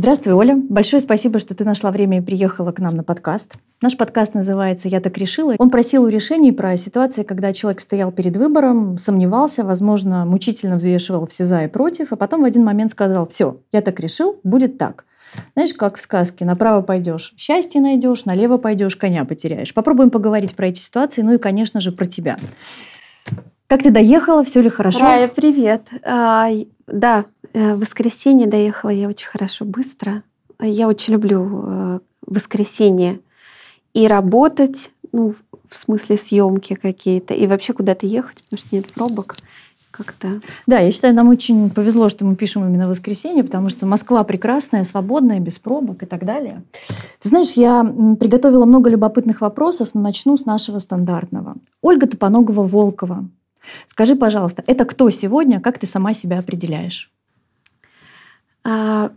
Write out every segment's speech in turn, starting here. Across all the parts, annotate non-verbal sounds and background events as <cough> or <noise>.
Здравствуй, Оля. Большое спасибо, что ты нашла время и приехала к нам на подкаст. Наш подкаст называется «Я так решила». Он просил у решений про ситуации, когда человек стоял перед выбором, сомневался, возможно, мучительно взвешивал все за и против, а потом в один момент сказал «Все, я так решил, будет так». Знаешь, как в сказке, направо пойдешь, счастье найдешь, налево пойдешь, коня потеряешь. Попробуем поговорить про эти ситуации, ну и, конечно же, про тебя. Как ты доехала, все ли хорошо? Рая, привет. А, да, в воскресенье доехала я очень хорошо, быстро. Я очень люблю э, воскресенье и работать, ну, в смысле съемки какие-то, и вообще куда-то ехать, потому что нет пробок как-то. Да, я считаю, нам очень повезло, что мы пишем именно в воскресенье, потому что Москва прекрасная, свободная, без пробок и так далее. Ты знаешь, я приготовила много любопытных вопросов, но начну с нашего стандартного. Ольга Тупоногова-Волкова. Скажи, пожалуйста, это кто сегодня, как ты сама себя определяешь? А,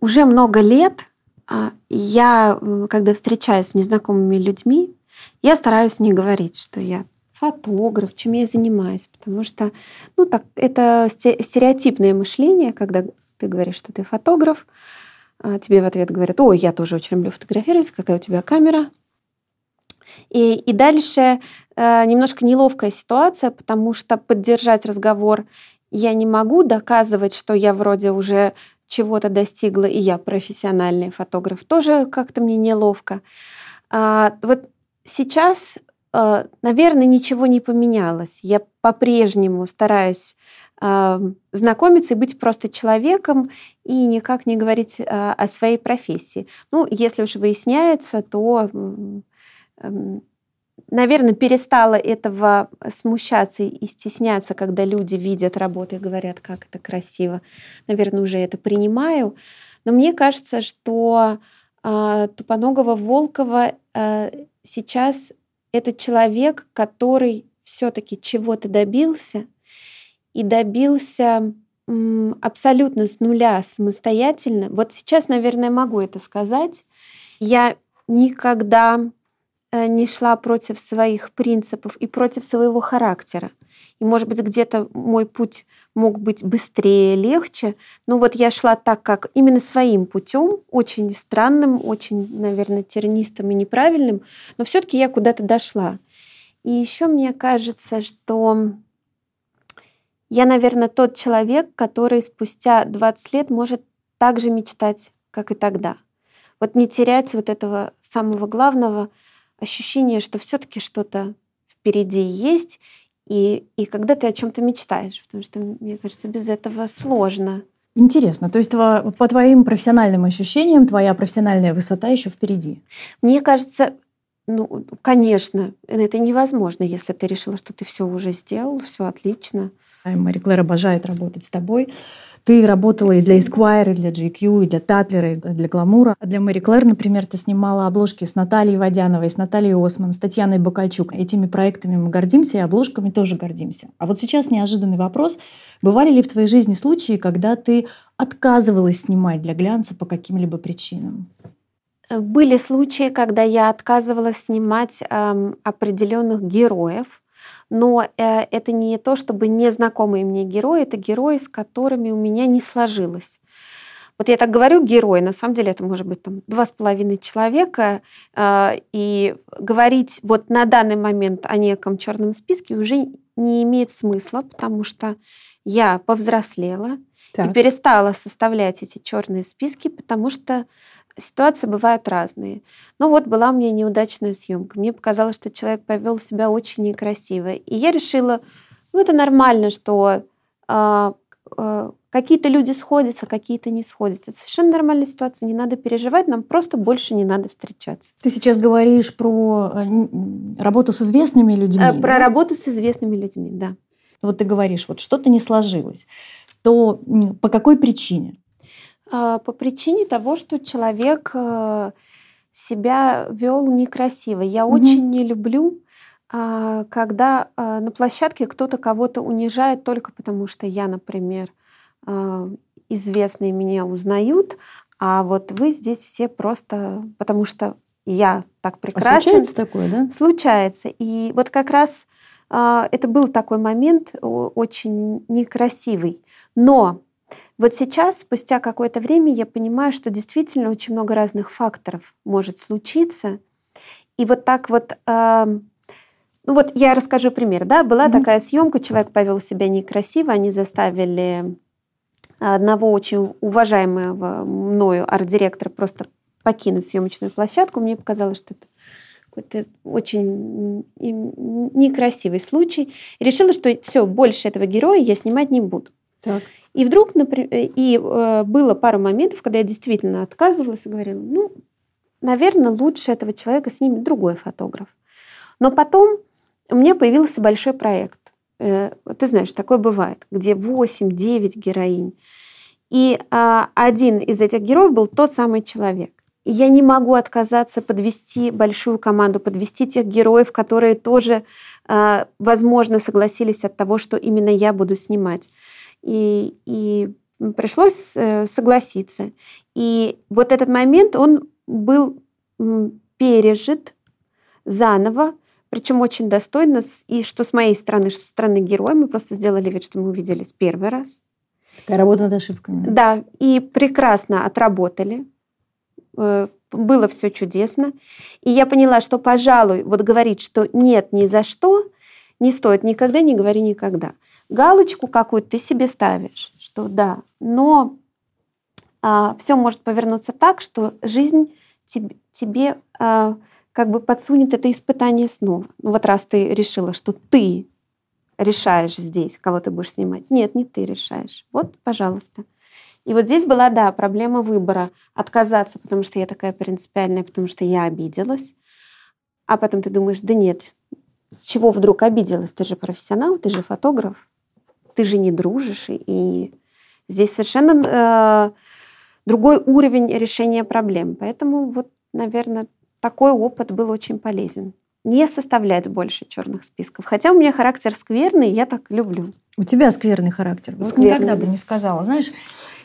уже много лет а, я, когда встречаюсь с незнакомыми людьми, я стараюсь не говорить, что я фотограф, чем я занимаюсь, потому что ну, так, это стереотипное мышление, когда ты говоришь, что ты фотограф, а тебе в ответ говорят, ой, я тоже очень люблю фотографировать, какая у тебя камера. И, и дальше э, немножко неловкая ситуация, потому что поддержать разговор я не могу, доказывать, что я вроде уже чего-то достигла, и я профессиональный фотограф, тоже как-то мне неловко. А, вот сейчас, а, наверное, ничего не поменялось. Я по-прежнему стараюсь а, знакомиться и быть просто человеком и никак не говорить а, о своей профессии. Ну, если уж выясняется, то наверное, перестала этого смущаться и стесняться, когда люди видят работу и говорят, как это красиво. Наверное, уже это принимаю. Но мне кажется, что э, Тупоногова Волкова э, сейчас это человек, который все-таки чего-то добился и добился абсолютно с нуля самостоятельно. Вот сейчас, наверное, могу это сказать. Я никогда не шла против своих принципов и против своего характера. И, может быть, где-то мой путь мог быть быстрее, легче. Но вот я шла так, как именно своим путем, очень странным, очень, наверное, тернистым и неправильным, но все-таки я куда-то дошла. И еще мне кажется, что я, наверное, тот человек, который спустя 20 лет может так же мечтать, как и тогда. Вот не терять вот этого самого главного — ощущение, что все-таки что-то впереди есть, и, и когда ты о чем-то мечтаешь, потому что, мне кажется, без этого сложно. Интересно, то есть по твоим профессиональным ощущениям твоя профессиональная высота еще впереди? Мне кажется, ну, конечно, это невозможно, если ты решила, что ты все уже сделал, все отлично. Мари Клэр обожает работать с тобой. Ты работала и для Esquire, и для GQ, и для Татлера, и для Гламура. А для Мэри Клэр, например, ты снимала обложки с Натальей Водяновой, с Натальей Осман, с Татьяной Бакальчук. Этими проектами мы гордимся, и обложками тоже гордимся. А вот сейчас неожиданный вопрос. Бывали ли в твоей жизни случаи, когда ты отказывалась снимать для глянца по каким-либо причинам? Были случаи, когда я отказывалась снимать эм, определенных героев, но э, это не то, чтобы незнакомые мне герои, это герои, с которыми у меня не сложилось. Вот я так говорю герой, на самом деле это может быть там два с половиной человека, э, и говорить вот на данный момент о неком черном списке уже не имеет смысла, потому что я повзрослела так. и перестала составлять эти черные списки, потому что ситуации бывают разные. Ну вот была у меня неудачная съемка. Мне показалось, что человек повел себя очень некрасиво. И я решила, ну это нормально, что э, э, какие-то люди сходятся, какие-то не сходятся. Это совершенно нормальная ситуация, не надо переживать, нам просто больше не надо встречаться. Ты сейчас говоришь про э, работу с известными людьми. Э, про да? работу с известными людьми, да. Вот ты говоришь, вот что-то не сложилось. То по какой причине? А, по причине того, что человек э, себя вел некрасиво. Я угу. очень не люблю, а, когда а, на площадке кто-то кого-то унижает только потому, что я, например, известные меня узнают, а вот вы здесь все просто потому что я так прекрасен. А случается такое, да? Случается. И вот как раз это был такой момент очень некрасивый. Но Вот сейчас, спустя какое-то время, я понимаю, что действительно очень много разных факторов может случиться. И вот так вот, э, ну вот я расскажу пример, да, была mm-hmm. такая съемка, человек повел себя некрасиво, они заставили одного очень уважаемого мною арт-директора просто покинуть съемочную площадку. Мне показалось, что это какой-то очень некрасивый случай. И решила, что все, больше этого героя я снимать не буду. Так. И вдруг, например, и э, было пару моментов, когда я действительно отказывалась и говорила, ну, наверное, лучше этого человека снимет другой фотограф. Но потом у меня появился большой проект. Э, ты знаешь, такое бывает, где 8-9 героинь. И э, один из этих героев был тот самый человек. Я не могу отказаться подвести большую команду, подвести тех героев, которые тоже, э, возможно, согласились от того, что именно я буду снимать. И, и пришлось э, согласиться. И вот этот момент, он был пережит заново, причем очень достойно, и что с моей стороны, что со стороны героя, мы просто сделали вид, что мы увиделись первый раз. Такая работа над ошибками. Да, и прекрасно отработали. Э, было все чудесно. И я поняла, что, пожалуй, вот говорить, что нет ни за что, не стоит. Никогда не говори никогда галочку какую-то ты себе ставишь, что да, но а, все может повернуться так, что жизнь тебе, тебе а, как бы подсунет это испытание снова. Ну вот раз ты решила, что ты решаешь здесь, кого ты будешь снимать. Нет, не ты решаешь. Вот, пожалуйста. И вот здесь была, да, проблема выбора. Отказаться, потому что я такая принципиальная, потому что я обиделась. А потом ты думаешь, да нет, с чего вдруг обиделась? Ты же профессионал, ты же фотограф ты же не дружишь, и здесь совершенно э, другой уровень решения проблем. Поэтому вот, наверное, такой опыт был очень полезен. Не составлять больше черных списков. Хотя у меня характер скверный, я так люблю. У тебя скверный характер. Скверный. Никогда бы не сказала. Знаешь,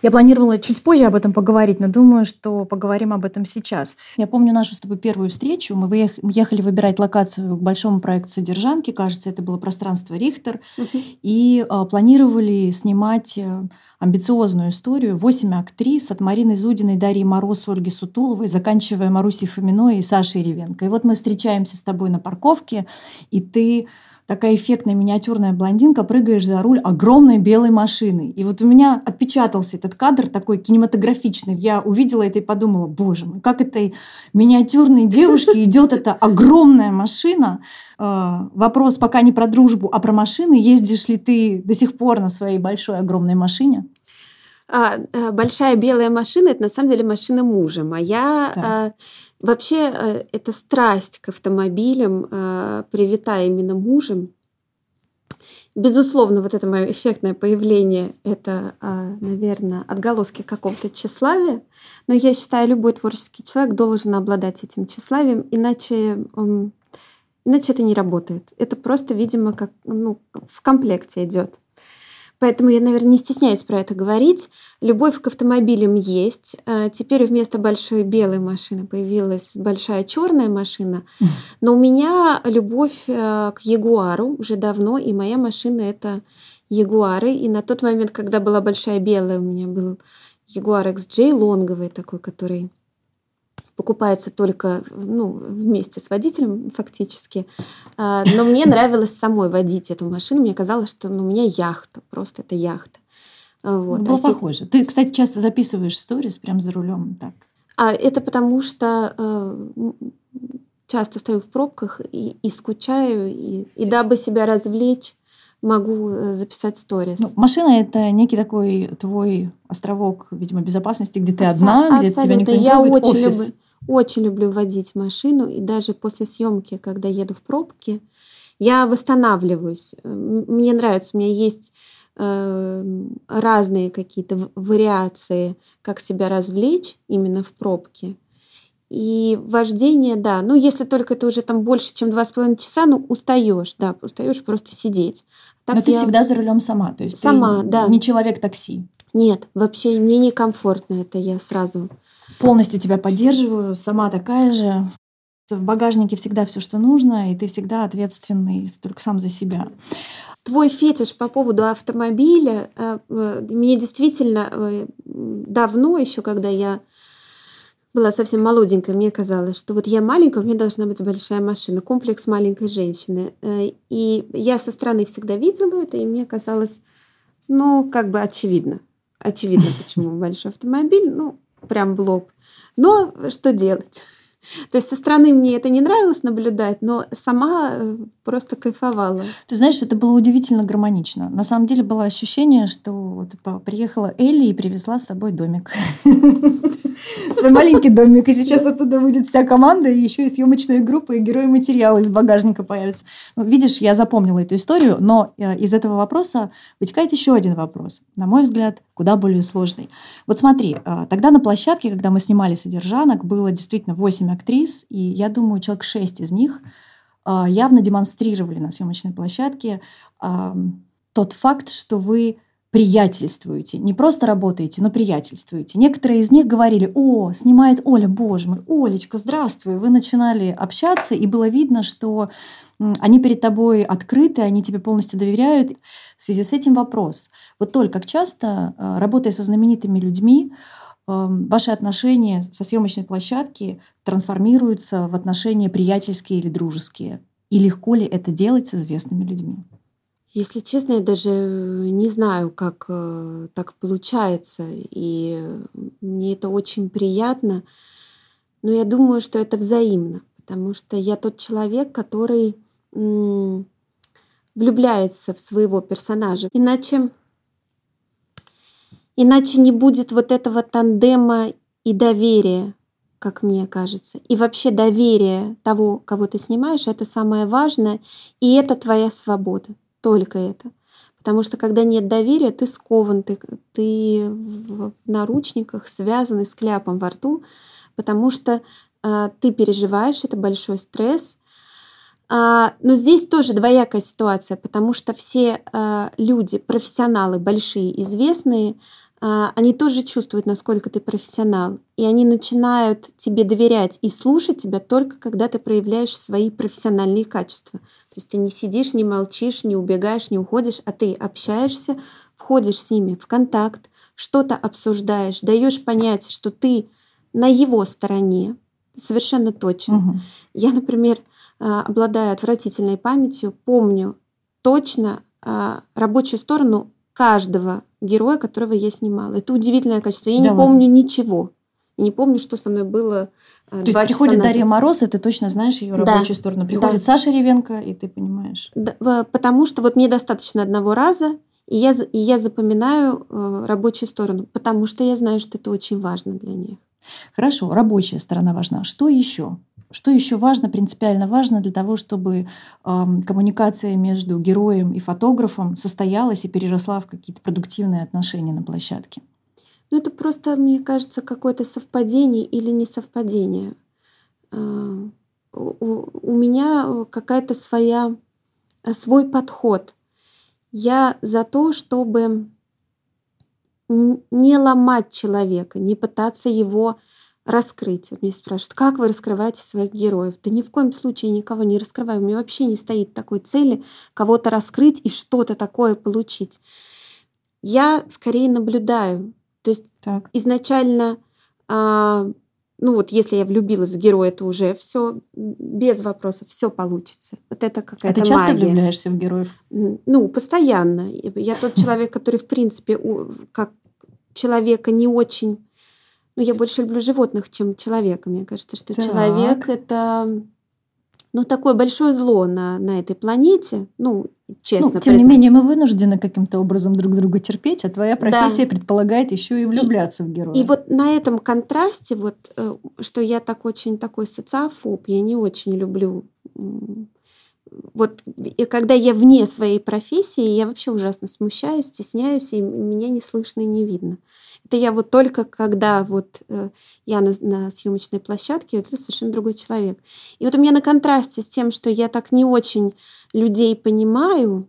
я планировала чуть позже об этом поговорить, но думаю, что поговорим об этом сейчас. Я помню нашу с тобой первую встречу. Мы ехали выбирать локацию к большому проекту «Содержанки». Кажется, это было пространство «Рихтер». Uh-huh. И а, планировали снимать э, амбициозную историю. Восемь актрис от Марины Зудиной, Дарьи Мороз, Ольги Сутуловой, заканчивая Марусей Фоминой и Сашей Ревенко. И вот мы встречаемся с тобой на парковке, и ты такая эффектная миниатюрная блондинка, прыгаешь за руль огромной белой машины. И вот у меня отпечатался этот кадр такой кинематографичный. Я увидела это и подумала, боже мой, как этой миниатюрной девушке идет эта огромная машина. А, вопрос пока не про дружбу, а про машины. Ездишь ли ты до сих пор на своей большой огромной машине? А, а, большая белая машина это на самом деле машина мужа. Моя да. а, вообще а, это страсть к автомобилям а, привита именно мужем. Безусловно, вот это мое эффектное появление это, а, наверное, отголоски какого-то тщеславия. Но я считаю, любой творческий человек должен обладать этим тщеславием, иначе иначе это не работает. Это просто, видимо, как ну, в комплекте идет. Поэтому я, наверное, не стесняюсь про это говорить. Любовь к автомобилям есть. А, теперь вместо большой белой машины появилась большая черная машина. Но у меня любовь а, к Ягуару уже давно, и моя машина это Ягуары. И на тот момент, когда была большая белая, у меня был Ягуар XJ лонговый такой, который покупается только ну, вместе с водителем фактически. А, но мне нравилось самой водить эту машину. Мне казалось, что ну, у меня яхта, просто это яхта. Вот. Было а похоже. Ты, кстати, часто записываешь сторис прям за рулем так. А это потому что э, часто стою в пробках и, и скучаю, и, и дабы себя развлечь, могу э, записать сторис. Ну, машина это некий такой твой островок, видимо, безопасности, где ты Абсо- одна, где тебя никто не Я очень офис. люблю, очень люблю водить машину, и даже после съемки, когда еду в пробке, я восстанавливаюсь. Мне нравится, у меня есть э, разные какие-то вариации, как себя развлечь именно в пробке. И вождение, да, ну если только это уже там больше, чем два с половиной часа, ну устаешь, да, устаешь просто сидеть. Так Но я... ты всегда за рулем сама, то есть сама, да. не человек такси. Нет, вообще мне некомфортно это, я сразу полностью тебя поддерживаю, сама такая же. В багажнике всегда все, что нужно, и ты всегда ответственный только сам за себя. Твой фетиш по поводу автомобиля э, э, мне действительно э, давно еще, когда я была совсем молоденькая, мне казалось, что вот я маленькая, у меня должна быть большая машина, комплекс маленькой женщины. И я со стороны всегда видела это, и мне казалось, ну, как бы очевидно. Очевидно, почему большой автомобиль, ну, прям в лоб. Но что делать? <laughs> То есть со стороны мне это не нравилось наблюдать, но сама э, просто кайфовала. Ты знаешь, это было удивительно гармонично. На самом деле было ощущение, что вот приехала Элли и привезла с собой домик. <laughs> Свой маленький домик. И сейчас оттуда выйдет вся команда, и еще и съемочная группа, и герои материала из багажника появятся. Ну, видишь, я запомнила эту историю, но э, из этого вопроса вытекает еще один вопрос. На мой взгляд, куда более сложный. Вот смотри, э, тогда на площадке, когда мы снимали содержанок, было действительно 8 актрис, и я думаю, человек 6 из них э, явно демонстрировали на съемочной площадке тот факт, что вы приятельствуете. Не просто работаете, но приятельствуете. Некоторые из них говорили, о, снимает Оля, боже мой, Олечка, здравствуй. Вы начинали общаться, и было видно, что они перед тобой открыты, они тебе полностью доверяют. В связи с этим вопрос. Вот только как часто, э, работая со знаменитыми людьми, эм, ваши отношения со съемочной площадки трансформируются в отношения приятельские или дружеские? И легко ли это делать с известными людьми? Если честно, я даже не знаю, как э, так получается. И мне это очень приятно. Но я думаю, что это взаимно. Потому что я тот человек, который влюбляется в своего персонажа. Иначе, иначе не будет вот этого тандема и доверия, как мне кажется. И вообще доверие того, кого ты снимаешь, это самое важное. И это твоя свобода только это. Потому что когда нет доверия, ты скован, ты, ты в наручниках, связанный с кляпом во рту, потому что э, ты переживаешь, это большой стресс. А, но здесь тоже двоякая ситуация, потому что все э, люди, профессионалы, большие, известные, а, они тоже чувствуют, насколько ты профессионал. И они начинают тебе доверять и слушать тебя только когда ты проявляешь свои профессиональные качества. То есть ты не сидишь, не молчишь, не убегаешь, не уходишь, а ты общаешься, входишь с ними в контакт, что-то обсуждаешь, даешь понять, что ты на его стороне, совершенно точно. Угу. Я, например, а, обладая отвратительной памятью, помню точно а, рабочую сторону каждого героя, которого я снимала. Это удивительное качество. Я да не ладно. помню ничего. не помню, что со мной было. Э, То есть приходит Дарья Мороз, и ты точно знаешь ее рабочую да. сторону. Приходит да. Саша Ревенко, и ты понимаешь. Да, потому что вот мне достаточно одного раза, и я, и я запоминаю э, рабочую сторону, потому что я знаю, что это очень важно для них. Хорошо, рабочая сторона важна. Что еще? Что еще важно, принципиально важно для того, чтобы э, коммуникация между героем и фотографом состоялась и переросла в какие-то продуктивные отношения на площадке? Ну, это просто, мне кажется, какое-то совпадение или несовпадение. Э, у, у меня какая-то своя, э, свой подход. Я за то, чтобы не ломать человека, не пытаться его раскрыть. Вот меня спрашивают, как вы раскрываете своих героев? Да ни в коем случае никого не раскрываю. У меня вообще не стоит такой цели кого-то раскрыть и что-то такое получить. Я скорее наблюдаю. То есть так. изначально, а, ну вот если я влюбилась в героя, то уже все без вопросов, все получится. Вот это какая-то а ты часто магия. влюбляешься в героев? Ну, постоянно. Я тот человек, который, в принципе, как человека не очень ну, я больше люблю животных, чем человека. Мне кажется, что так. человек это ну, такое большое зло на, на этой планете. Ну, честно. Ну, тем признать. не менее, мы вынуждены каким-то образом друг друга терпеть, а твоя профессия да. предполагает еще и влюбляться и, в героя. И вот на этом контрасте, вот, э, что я так очень такой социофоб, я не очень люблю вот и когда я вне своей профессии, я вообще ужасно смущаюсь, стесняюсь, и меня не слышно и не видно. Это я вот только когда вот э, я на, на съемочной площадке, вот это совершенно другой человек. И вот у меня на контрасте с тем, что я так не очень людей понимаю,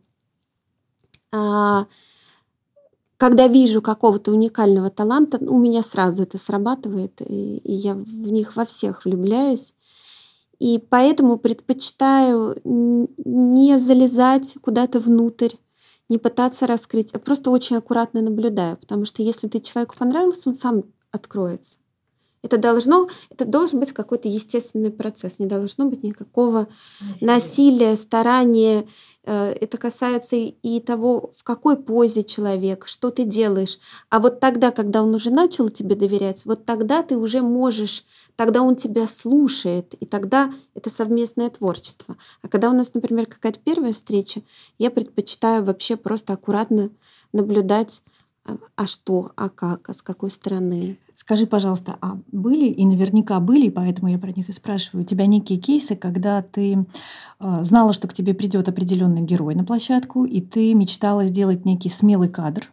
а, когда вижу какого-то уникального таланта, у меня сразу это срабатывает, и, и я в них во всех влюбляюсь. И поэтому предпочитаю не залезать куда-то внутрь, не пытаться раскрыть, а просто очень аккуратно наблюдаю. Потому что если ты человеку понравился, он сам откроется. Это должно, это должен быть какой-то естественный процесс, не должно быть никакого насилия, насилия старания. Э, это касается и того, в какой позе человек, что ты делаешь. А вот тогда, когда он уже начал тебе доверять, вот тогда ты уже можешь, тогда он тебя слушает, и тогда это совместное творчество. А когда у нас, например, какая-то первая встреча, я предпочитаю вообще просто аккуратно наблюдать, а, а что, а как, а с какой стороны. Скажи, пожалуйста, а были, и наверняка были, поэтому я про них и спрашиваю, у тебя некие кейсы, когда ты э, знала, что к тебе придет определенный герой на площадку, и ты мечтала сделать некий смелый кадр,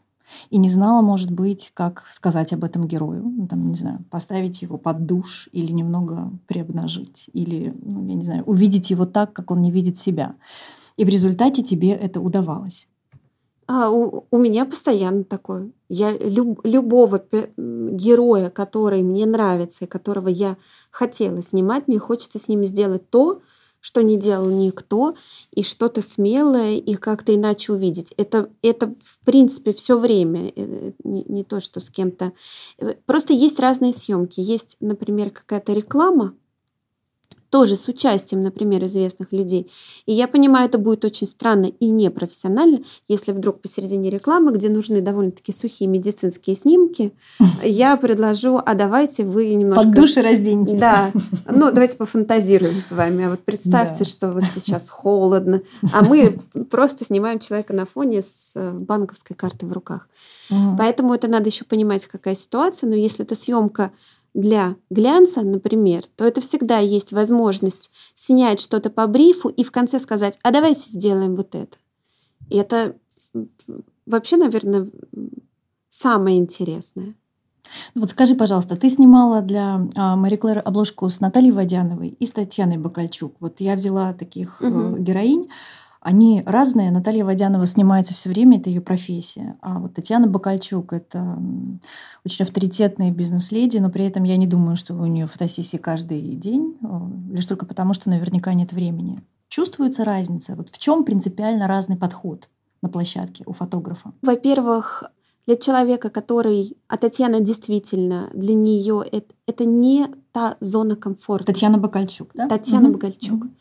и не знала, может быть, как сказать об этом герою. Ну, там, не знаю, поставить его под душ или немного приобнажить, или, ну, я не знаю, увидеть его так, как он не видит себя. И в результате тебе это удавалось. А, у, у меня постоянно такое. Я люб, любого героя, который мне нравится и которого я хотела снимать, мне хочется с ним сделать то, что не делал никто, и что-то смелое, и как-то иначе увидеть. Это, это в принципе, все время, э, не, не то, что с кем-то. Э, просто есть разные съемки. Есть, например, какая-то реклама, тоже с участием, например, известных людей. И я понимаю, это будет очень странно и непрофессионально, если вдруг посередине рекламы, где нужны довольно-таки сухие медицинские снимки, <laughs> я предложу, а давайте вы немножко... Под душе разденьтесь. Да. Ну, давайте пофантазируем с вами. А вот представьте, да. что вот сейчас холодно, а мы просто снимаем человека на фоне с э, банковской картой в руках. Угу. Поэтому это надо еще понимать, какая ситуация. Но если это съемка для глянца, например, то это всегда есть возможность снять что-то по брифу и в конце сказать, а давайте сделаем вот это. И это вообще, наверное, самое интересное. Ну вот скажи, пожалуйста, ты снимала для а, Мари Клэр обложку с Натальей Водяновой и с Татьяной Бакальчук. Вот я взяла таких угу. героинь. Они разные. Наталья Водянова снимается все время, это ее профессия. А вот Татьяна Бакальчук – это очень авторитетная бизнес-леди, но при этом я не думаю, что у нее фотосессии каждый день, лишь только потому, что наверняка нет времени. Чувствуется разница? Вот в чем принципиально разный подход на площадке у фотографа? Во-первых, для человека, который, а Татьяна действительно, для нее это, это не та зона комфорта. Татьяна Бакальчук, да? Татьяна угу. Бакальчук. Угу.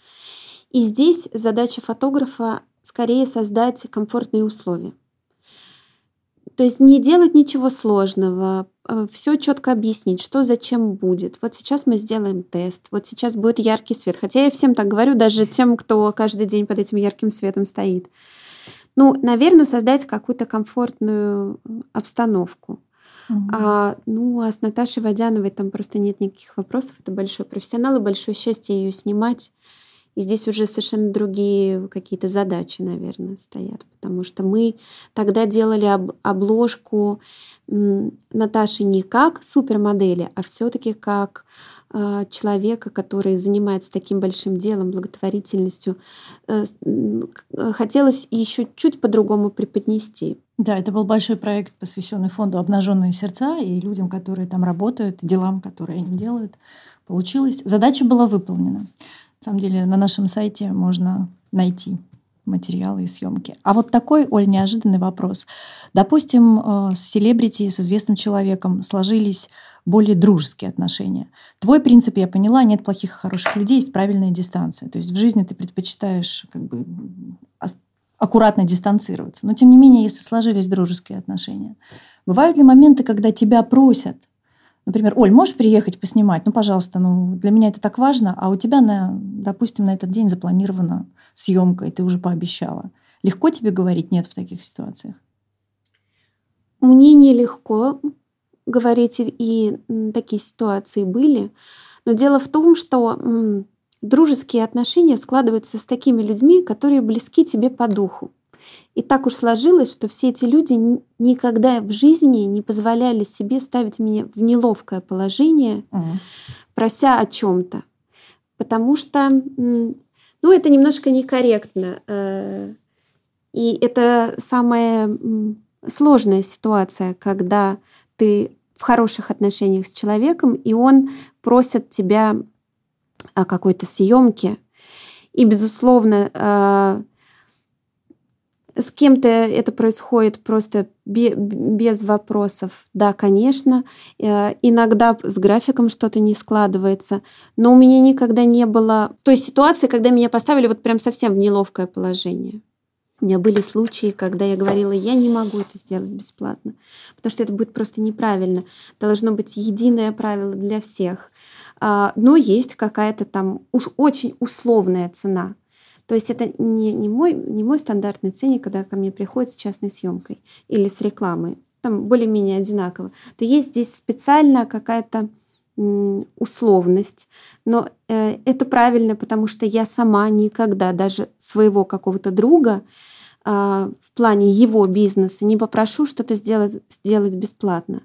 И здесь задача фотографа скорее создать комфортные условия. То есть не делать ничего сложного, а все четко объяснить, что зачем будет. Вот сейчас мы сделаем тест, вот сейчас будет яркий свет. Хотя я всем так говорю, даже тем, кто каждый день под этим ярким светом стоит. Ну, наверное, создать какую-то комфортную обстановку. Угу. А, ну, а с Наташей Водяновой там просто нет никаких вопросов. Это большой профессионал и большое счастье ее снимать. И здесь уже совершенно другие какие-то задачи, наверное, стоят. Потому что мы тогда делали об, обложку Наташи не как супермодели, а все-таки как э, человека, который занимается таким большим делом, благотворительностью. Э, хотелось еще чуть по-другому преподнести. Да, это был большой проект, посвященный фонду «Обнаженные сердца» и людям, которые там работают, делам, которые они делают. Получилось. Задача была выполнена. На самом деле на нашем сайте можно найти материалы и съемки. А вот такой, Оль, неожиданный вопрос. Допустим, э, с селебрити, с известным человеком сложились более дружеские отношения. Твой принцип, я поняла, нет плохих и хороших людей, есть правильная дистанция. То есть в жизни ты предпочитаешь как бы аккуратно дистанцироваться. Но тем не менее, если сложились дружеские отношения, бывают ли моменты, когда тебя просят Например, Оль, можешь приехать поснимать? Ну, пожалуйста, ну, для меня это так важно, а у тебя, на, допустим, на этот день запланирована съемка, и ты уже пообещала. Легко тебе говорить нет в таких ситуациях? Мне нелегко говорить, и такие ситуации были. Но дело в том, что дружеские отношения складываются с такими людьми, которые близки тебе по духу. И так уж сложилось, что все эти люди никогда в жизни не позволяли себе ставить меня в неловкое положение, угу. прося о чем-то. Потому что ну, это немножко некорректно. Э, и это самая сложная ситуация, когда ты в хороших отношениях с человеком, и он просит тебя какой-то съемки. И, безусловно, э, с кем-то это происходит просто без вопросов. Да, конечно, э, иногда с графиком что-то не складывается, но у меня никогда не было той ситуации, когда меня поставили вот прям совсем в неловкое положение. У меня были случаи, когда я говорила, я не могу это сделать бесплатно, потому что это будет просто неправильно. Должно быть единое правило для всех. А, но есть какая-то там очень условная цена. То есть это не, не, мой, не мой стандартный ценник, когда ко мне приходят с частной съемкой или с рекламой. Там более-менее одинаково. То есть здесь специально какая-то условность. Но э, это правильно, потому что я сама никогда даже своего какого-то друга а, в плане его бизнеса не попрошу что-то сделать, сделать бесплатно.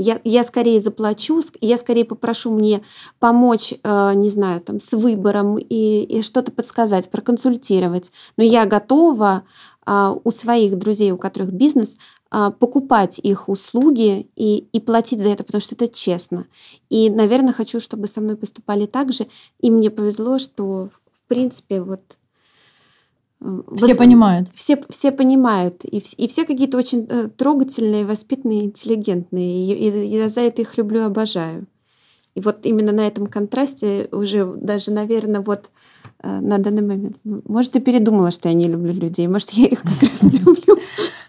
Я, я скорее заплачу, я скорее попрошу мне помочь, э, не знаю, там, с выбором и, и что-то подсказать, проконсультировать. Но я готова а, у своих друзей, у которых бизнес, а, покупать их услуги и, и платить за это, потому что это честно. И, наверное, хочу, чтобы со мной поступали так же. И мне повезло, что, в принципе, вот все понимают. Все, все понимают. И, и все какие-то очень э, трогательные, воспитанные, интеллигентные. И, и, я за это их люблю, обожаю. И вот именно на этом контрасте уже даже, наверное, вот э, на данный момент. Может, ты передумала, что я не люблю людей. Может, я их как раз <laughs> люблю.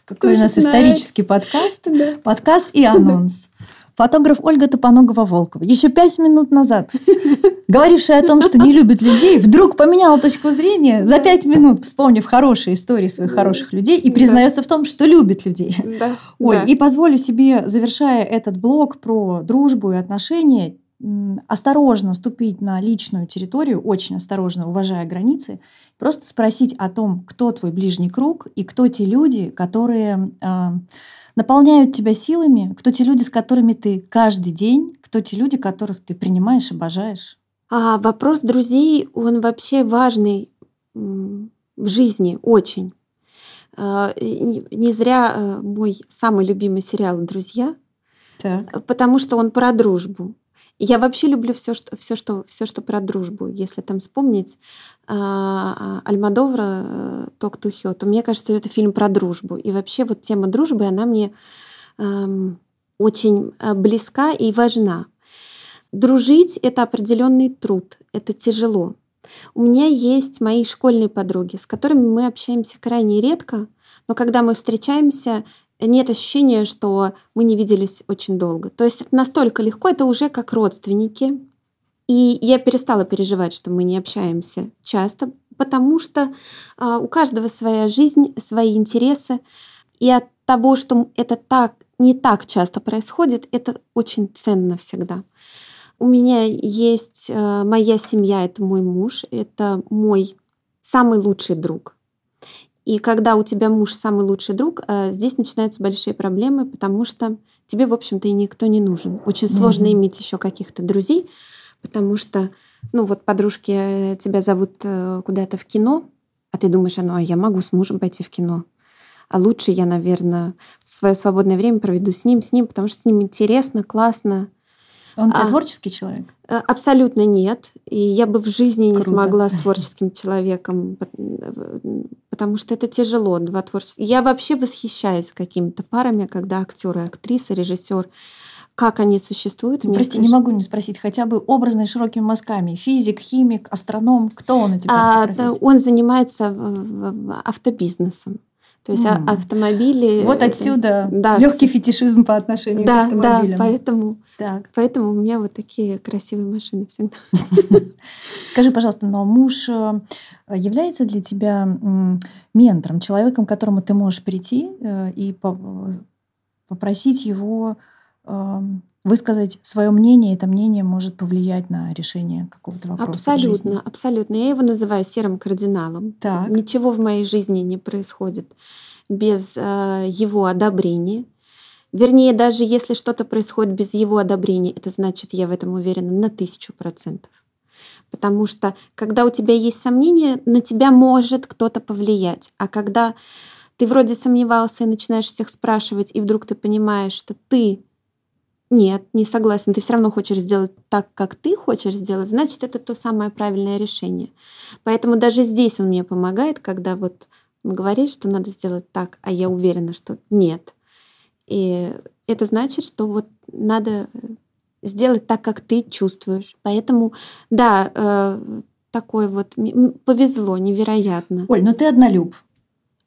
Какой у нас исторический подкаст. Подкаст и анонс. <laughs> Фотограф Ольга Топоногова-Волкова еще пять минут назад, <laughs> говорившая о том, что не любит людей, вдруг поменяла точку зрения за пять минут, вспомнив хорошие истории своих хороших людей и признается в том, что любит людей. Да. <laughs> Оль, и позволю себе, завершая этот блог про дружбу и отношения, осторожно ступить на личную территорию, очень осторожно, уважая границы, просто спросить о том, кто твой ближний круг и кто те люди, которые а, наполняют тебя силами, кто те люди, с которыми ты каждый день, кто те люди, которых ты принимаешь, обожаешь? А вопрос друзей, он вообще важный в жизни очень. А, не зря э, мой самый любимый сериал «Друзья», так. потому что он про дружбу. Я вообще люблю все, что, все, что, все, что про дружбу. Если там вспомнить а, а, Альмадовра э, «Ток Тухё», то мне кажется, это фильм про дружбу. И вообще вот тема дружбы, она мне эм, очень э, близка и важна. Дружить — это определенный труд, это тяжело. У меня есть мои школьные подруги, с которыми мы общаемся крайне редко, но когда мы встречаемся, нет ощущения, что мы не виделись очень долго. То есть это настолько легко, это уже как родственники. И я перестала переживать, что мы не общаемся часто, потому что а, у каждого своя жизнь, свои интересы. И от того, что это так не так часто происходит, это очень ценно всегда. У меня есть а, моя семья, это мой муж, это мой самый лучший друг. И когда у тебя муж самый лучший друг, э, здесь начинаются большие проблемы, потому что тебе, в общем-то, и никто не нужен. Очень mm-hmm. сложно иметь еще каких-то друзей, потому что, ну вот подружки э, тебя зовут э, куда-то в кино, а ты думаешь, ну а я могу с мужем пойти в кино. А лучше я, наверное, свое свободное время проведу с ним, с ним, потому что с ним интересно, классно, он а, творческий человек? Э, абсолютно нет. И я бы в жизни Круто. не смогла с творческим человеком, потому что это тяжело. Два творческих. Я вообще восхищаюсь какими-то парами, когда актер и актриса, режиссер как они существуют. Ну, прости, конечно... не могу не спросить, хотя бы образно широкими мазками. Физик, химик, астроном, кто он у тебя? А, он занимается автобизнесом. То есть mm. автомобили. Вот отсюда да, легкий фетишизм по отношению да, к автомобилям. Да, поэтому, так. поэтому у меня вот такие красивые машины всегда. <laughs> Скажи, пожалуйста, но муж э, является для тебя ментором, человеком, к которому ты можешь прийти э, и попросить его эм, высказать свое мнение, это мнение может повлиять на решение какого-то вопроса. Абсолютно, абсолютно. Я его называю серым кардиналом. Так. Ничего в моей жизни не происходит без э, его одобрения. Вернее, даже если что-то происходит без его одобрения, это значит, я в этом уверена на тысячу процентов. Потому что когда у тебя есть сомнения, на тебя может кто-то повлиять. А когда ты вроде сомневался и начинаешь всех спрашивать, и вдруг ты понимаешь, что ты нет, не согласен, ты все равно хочешь сделать так, как ты хочешь сделать, значит, это то самое правильное решение. Поэтому даже здесь он мне помогает, когда вот он говорит, что надо сделать так, а я уверена, что нет. И это значит, что вот надо сделать так, как ты чувствуешь. Поэтому, да, э, такой вот повезло невероятно. Оль, но ну ты однолюб.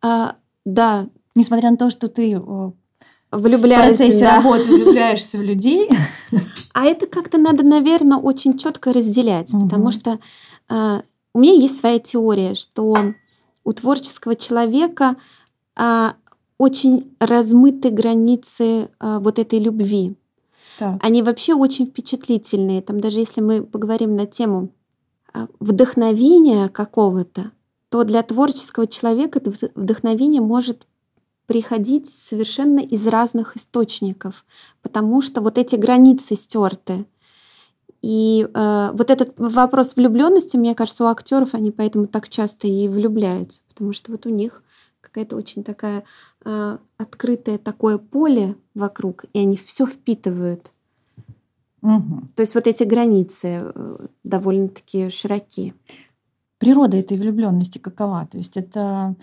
А, да. Несмотря на то, что ты влюбляешься, в процессе да. работы влюбляешься в людей. А это как-то надо, наверное, очень четко разделять, угу. потому что э, у меня есть своя теория, что у творческого человека э, очень размыты границы э, вот этой любви. Так. Они вообще очень впечатлительные. Там даже если мы поговорим на тему вдохновения какого-то, то для творческого человека вдохновение может приходить совершенно из разных источников, потому что вот эти границы стерты. И э, вот этот вопрос влюбленности, мне кажется, у актеров они поэтому так часто и влюбляются, потому что вот у них какая-то очень такая э, открытое такое поле вокруг, и они все впитывают. Угу. То есть вот эти границы э, довольно-таки широкие. Природа этой влюбленности какова? То есть это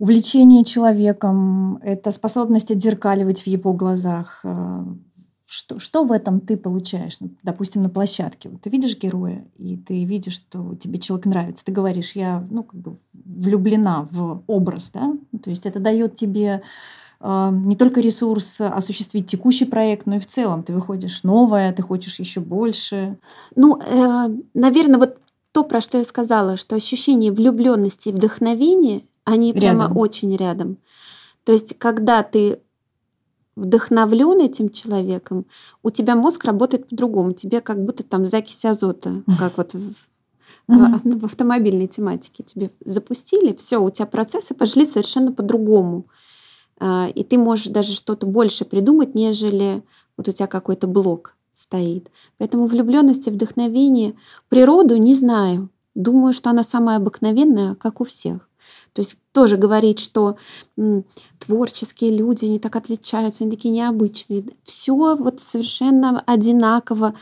увлечение человеком, это способность отзеркаливать в его глазах. Э, что, что в этом ты получаешь, допустим, на площадке? Вот ты видишь героя, и ты видишь, что тебе человек нравится. Ты говоришь, я ну, как бы влюблена в образ, да? То есть это дает тебе э, не только ресурс осуществить текущий проект, но и в целом ты выходишь новое, ты хочешь еще больше. Ну, э, наверное, вот то, про что я сказала, что ощущение влюбленности и вдохновения они рядом. прямо очень рядом. То есть, когда ты вдохновлен этим человеком, у тебя мозг работает по-другому. Тебе как будто там закись азота, <laughs> как вот в, mm-hmm. в автомобильной тематике. Тебе запустили, все, у тебя процессы пошли совершенно по-другому. А, и ты можешь даже что-то больше придумать, нежели вот у тебя какой-то блок стоит. Поэтому влюбленность и вдохновение природу не знаю. Думаю, что она самая обыкновенная, как у всех. То есть тоже говорить, что м, творческие люди, они так отличаются, они такие необычные. Все вот совершенно одинаково.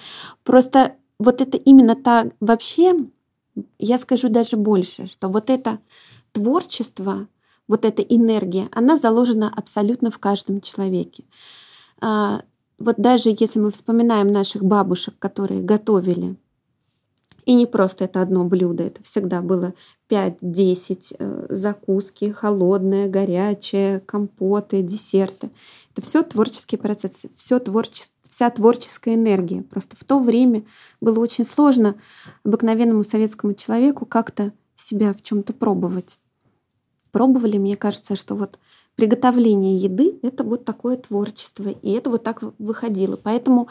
Просто вот это именно так вообще, я скажу даже больше, что вот это творчество, вот эта энергия, она заложена абсолютно в каждом человеке. А, вот даже если мы вспоминаем наших бабушек, которые готовили и не просто это одно блюдо, это всегда было 5-10 э, закуски, холодные, горячие, компоты, десерты. Это все творческие процессы, все творчество, вся творческая энергия. Просто в то время было очень сложно обыкновенному советскому человеку как-то себя в чем-то пробовать. Пробовали, мне кажется, что вот приготовление еды — это вот такое творчество, и это вот так выходило. Поэтому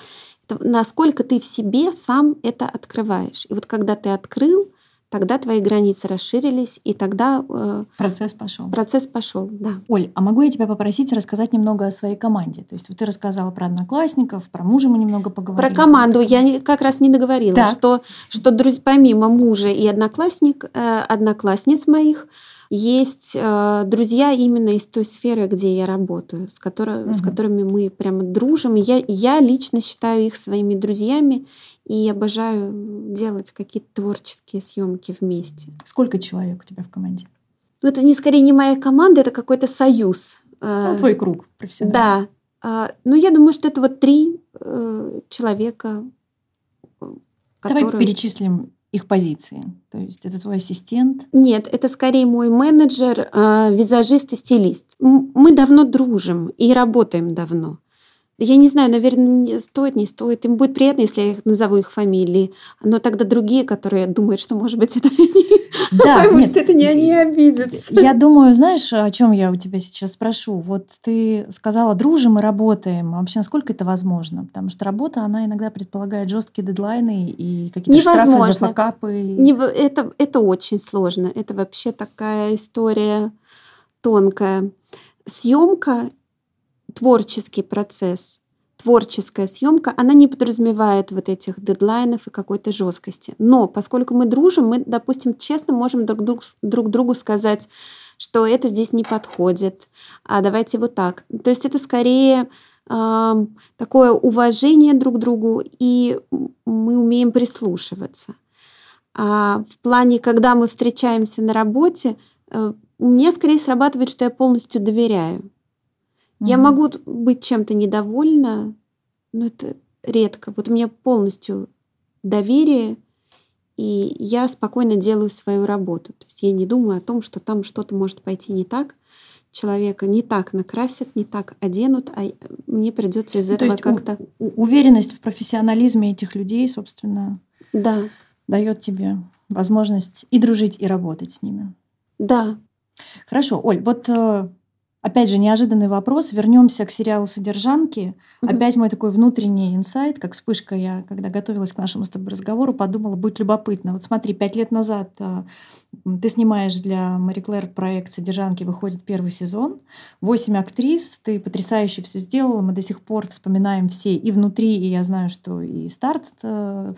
насколько ты в себе сам это открываешь. И вот когда ты открыл, тогда твои границы расширились, и тогда э, процесс пошел. Процесс пошел, да. Оль, а могу я тебя попросить рассказать немного о своей команде? То есть вот ты рассказала про одноклассников, про мужа мы немного поговорили. Про команду я как раз не договорила, да. что что друзья, помимо мужа и одноклассник, э, одноклассниц моих есть э, друзья именно из той сферы, где я работаю, с, которой, угу. с которыми мы прямо дружим. Я, я лично считаю их своими друзьями и обожаю делать какие-то творческие съемки вместе. Сколько человек у тебя в команде? Ну, это не скорее не моя команда, это какой-то союз. Э, ну, твой круг профессиональный. Да. Э, ну, я думаю, что это вот три э, человека. Которые... Давай перечислим их позиции? То есть это твой ассистент? Нет, это скорее мой менеджер, а, визажист и стилист. Мы давно дружим и работаем давно. Я не знаю, наверное, стоит, не стоит. Им будет приятно, если я их назову их фамилии. Но тогда другие, которые думают, что, может быть, <laughs> это они, да, <laughs> потому нет, что это не они обидятся. Я думаю, знаешь, о чем я у тебя сейчас спрошу? Вот ты сказала, дружим и работаем. А вообще, насколько это возможно? Потому что работа, она иногда предполагает жесткие дедлайны и какие-то штрафы за факапы. Не, это, это очень сложно. Это вообще такая история тонкая. Съемка творческий процесс творческая съемка, она не подразумевает вот этих дедлайнов и какой-то жесткости. Но поскольку мы дружим, мы, допустим, честно можем друг, друг, друг другу сказать, что это здесь не подходит, а давайте вот так. То есть это скорее э, такое уважение друг к другу, и мы умеем прислушиваться. А в плане, когда мы встречаемся на работе, э, мне скорее срабатывает, что я полностью доверяю. Я могу быть чем-то недовольна, но это редко. Вот у меня полностью доверие, и я спокойно делаю свою работу. То есть я не думаю о том, что там что-то может пойти не так. Человека не так накрасят, не так оденут, а мне придется из ну, этого как-то... Уверенность в профессионализме этих людей, собственно, да. дает тебе возможность и дружить, и работать с ними. Да. Хорошо, Оль, вот э, Опять же, неожиданный вопрос. Вернемся к сериалу «Содержанки». Угу. Опять мой такой внутренний инсайт, как вспышка. Я, когда готовилась к нашему с тобой разговору, подумала, будет любопытно. Вот смотри, пять лет назад а, ты снимаешь для Мари Клэр проект «Содержанки», выходит первый сезон. Восемь актрис, ты потрясающе все сделала. Мы до сих пор вспоминаем все и внутри, и я знаю, что и старт э,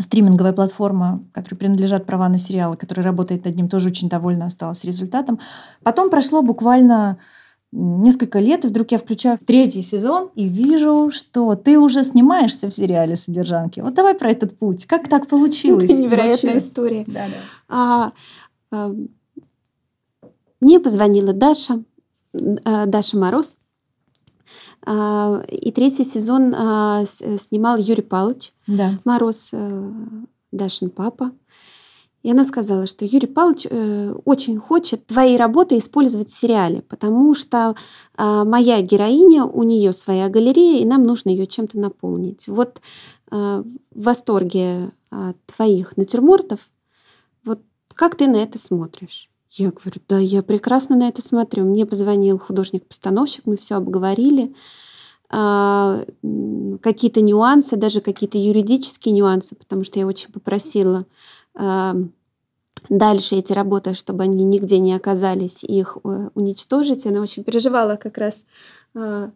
стриминговая платформа, которой принадлежат права на сериалы, которая работает над ним, тоже очень довольна осталась результатом. Потом прошло буквально несколько лет, и вдруг я включаю третий сезон и вижу, что ты уже снимаешься в сериале «Содержанки». Вот давай про этот путь. Как так получилось? Это невероятная вообще? история. Да, да. А, а, мне позвонила Даша, а, Даша Мороз, и третий сезон а, снимал Юрий Павлович да. Мороз, э, Дашин папа. И она сказала, что Юрий Павлович э, очень хочет твои работы использовать в сериале, потому что а, моя героиня, у нее своя галерея, и нам нужно ее чем-то наполнить. Вот в восторге от твоих натюрмортов, вот как ты на это смотришь? Я говорю, да, я прекрасно на это смотрю. Мне позвонил художник-постановщик, мы все обговорили. А, какие-то нюансы, даже какие-то юридические нюансы, потому что я очень попросила а, дальше эти работы, чтобы они нигде не оказались, их э, уничтожить. Она очень переживала как раз а,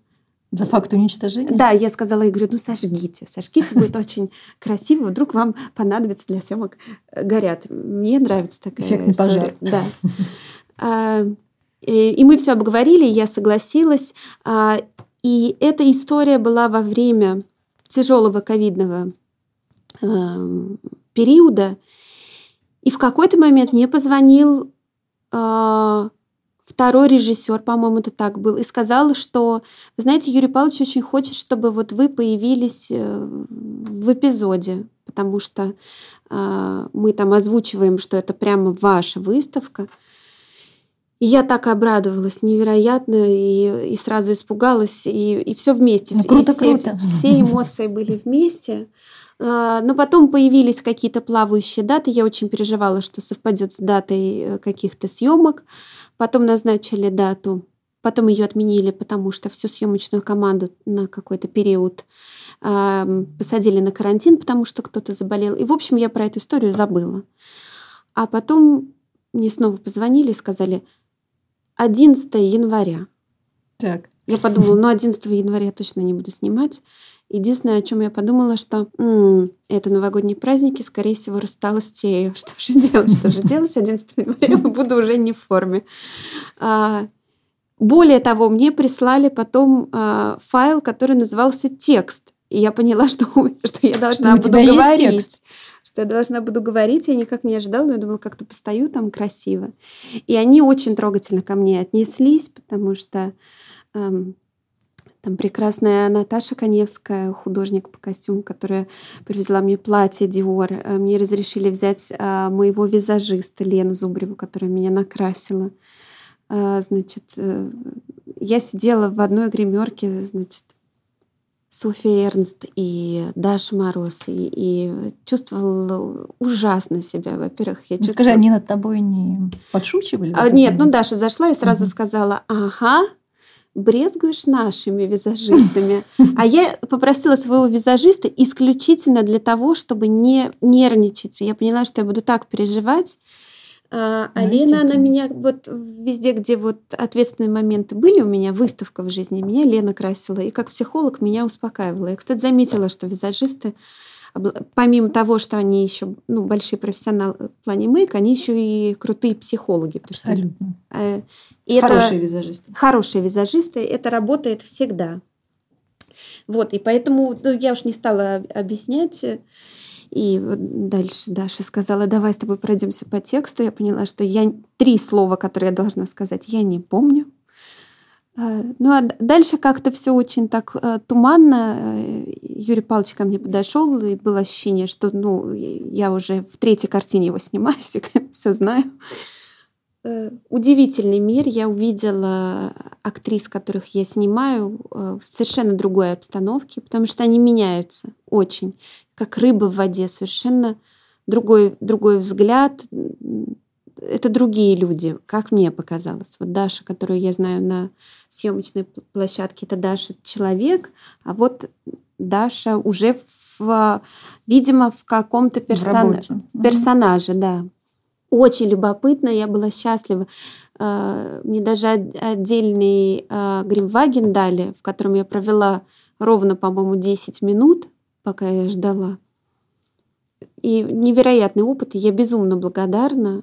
за факт уничтожения? Да, я сказала, я говорю, ну сожгите, сожгите, будет <laughs> очень красиво, вдруг вам понадобится для съемок э, горят. Мне нравится такая Эффектный история. пожар. Да. <laughs> А, и мы все обговорили, я согласилась. А, и эта история была во время тяжелого ковидного эм, периода. И в какой-то момент мне позвонил а, второй режиссер, по-моему, это так был, и сказал, что, знаете, Юрий Павлович очень хочет, чтобы вот вы появились э, в эпизоде, потому что э, мы там озвучиваем, что это прямо ваша выставка. И я так обрадовалась невероятно и, и сразу испугалась, и, и все вместе. Ну, круто, и все, круто. Все эмоции были вместе. А, но потом появились какие-то плавающие даты. Я очень переживала, что совпадет с датой э, каких-то съемок. Потом назначили дату. Потом ее отменили, потому что всю съемочную команду на какой-то период э, посадили на карантин, потому что кто-то заболел. И, в общем, я про эту историю забыла. А потом мне снова позвонили и сказали 11 января. Так. Я подумала, ну 11 января я точно не буду снимать. Единственное, о чем я подумала, что м-м, это новогодние праздники, скорее всего, растолстею. <laughs> Что же делать? Что же делать? 11 <laughs> января буду уже не в форме. А, более того, мне прислали потом а, файл, который назывался текст. И я поняла, <laughs> что, что я должна что буду говорить. Что я должна буду говорить. Я никак не ожидала, но я думала, как-то постою там красиво. И они очень трогательно ко мне отнеслись, потому что эм, там прекрасная Наташа Коневская, художник по костюму, которая привезла мне платье Диор. Э, мне разрешили взять а, моего визажиста Лену Зубреву, которая меня накрасила. А, значит, э, я сидела в одной гримерке, значит, Софья Эрнст и Даша Мороз, и, и чувствовала ужасно себя. Во-первых, я ну, чувствовала... Скажи, они над тобой не подшучивали? А, нет, ну Даша зашла и сразу угу. сказала, ага, брезгуешь нашими визажистами. А я попросила своего визажиста исключительно для того, чтобы не нервничать. Я поняла, что я буду так переживать. А, ну, Лена, она меня вот везде, где вот ответственные моменты были у меня, выставка в жизни, меня Лена красила. И как психолог меня успокаивала. Я, кстати, заметила, что визажисты, помимо того, что они еще ну, большие профессионалы в плане мейк, они еще и крутые психологи. Абсолютно. Что, э, хорошие это, визажисты. Хорошие визажисты. Это работает всегда. Вот, и поэтому ну, я уж не стала объяснять. И дальше Даша сказала, давай с тобой пройдемся по тексту. Я поняла, что я три слова, которые я должна сказать, я не помню. А, ну а дальше как-то все очень так э, туманно. Э, Юрий Павлович ко мне подошел, и было ощущение, что ну, я уже в третьей картине его снимаю, <laughs> все знаю. Э, удивительный мир. Я увидела актрис, которых я снимаю, в совершенно другой обстановке, потому что они меняются очень, как рыба в воде, совершенно другой, другой взгляд. Это другие люди, как мне показалось. Вот Даша, которую я знаю на съемочной площадке, это Даша человек, а вот Даша уже в, видимо, в каком-то персон... персонаже, да очень любопытно, я была счастлива. А, мне даже отдельный а, гримваген дали, в котором я провела ровно, по-моему, 10 минут, пока я ждала. И невероятный опыт, и я безумно благодарна.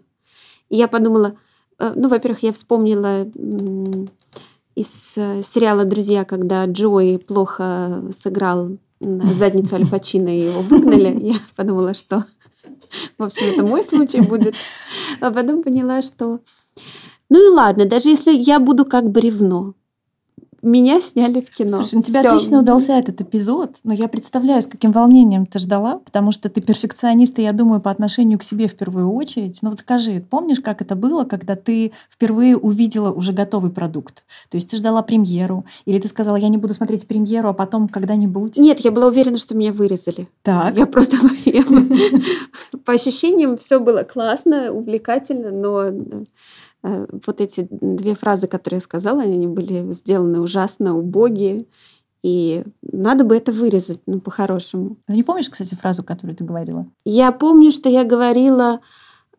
И я подумала, э, ну, во-первых, я вспомнила из э, сериала «Друзья», когда Джои плохо сыграл <laughs> задницу Аль Пачино, и его выгнали. <laughs> Я подумала, что в общем, это мой случай будет. А потом поняла, что... Ну и ладно, даже если я буду как бревно, меня сняли в кино. Слушай, ну тебе Всё. отлично удался этот эпизод, но я представляю, с каким волнением ты ждала, потому что ты перфекционист, и я думаю, по отношению к себе в первую очередь. Ну вот скажи, помнишь, как это было, когда ты впервые увидела уже готовый продукт? То есть ты ждала премьеру, или ты сказала, я не буду смотреть премьеру, а потом когда-нибудь? Нет, я была уверена, что меня вырезали. Так. Я просто... <laughs> По ощущениям все было классно, увлекательно, но Э, вот эти две фразы, которые я сказала, они были сделаны ужасно, убогие. И надо бы это вырезать, ну, по-хорошему. Ты не помнишь, кстати, фразу, которую ты говорила? Я помню, что я говорила,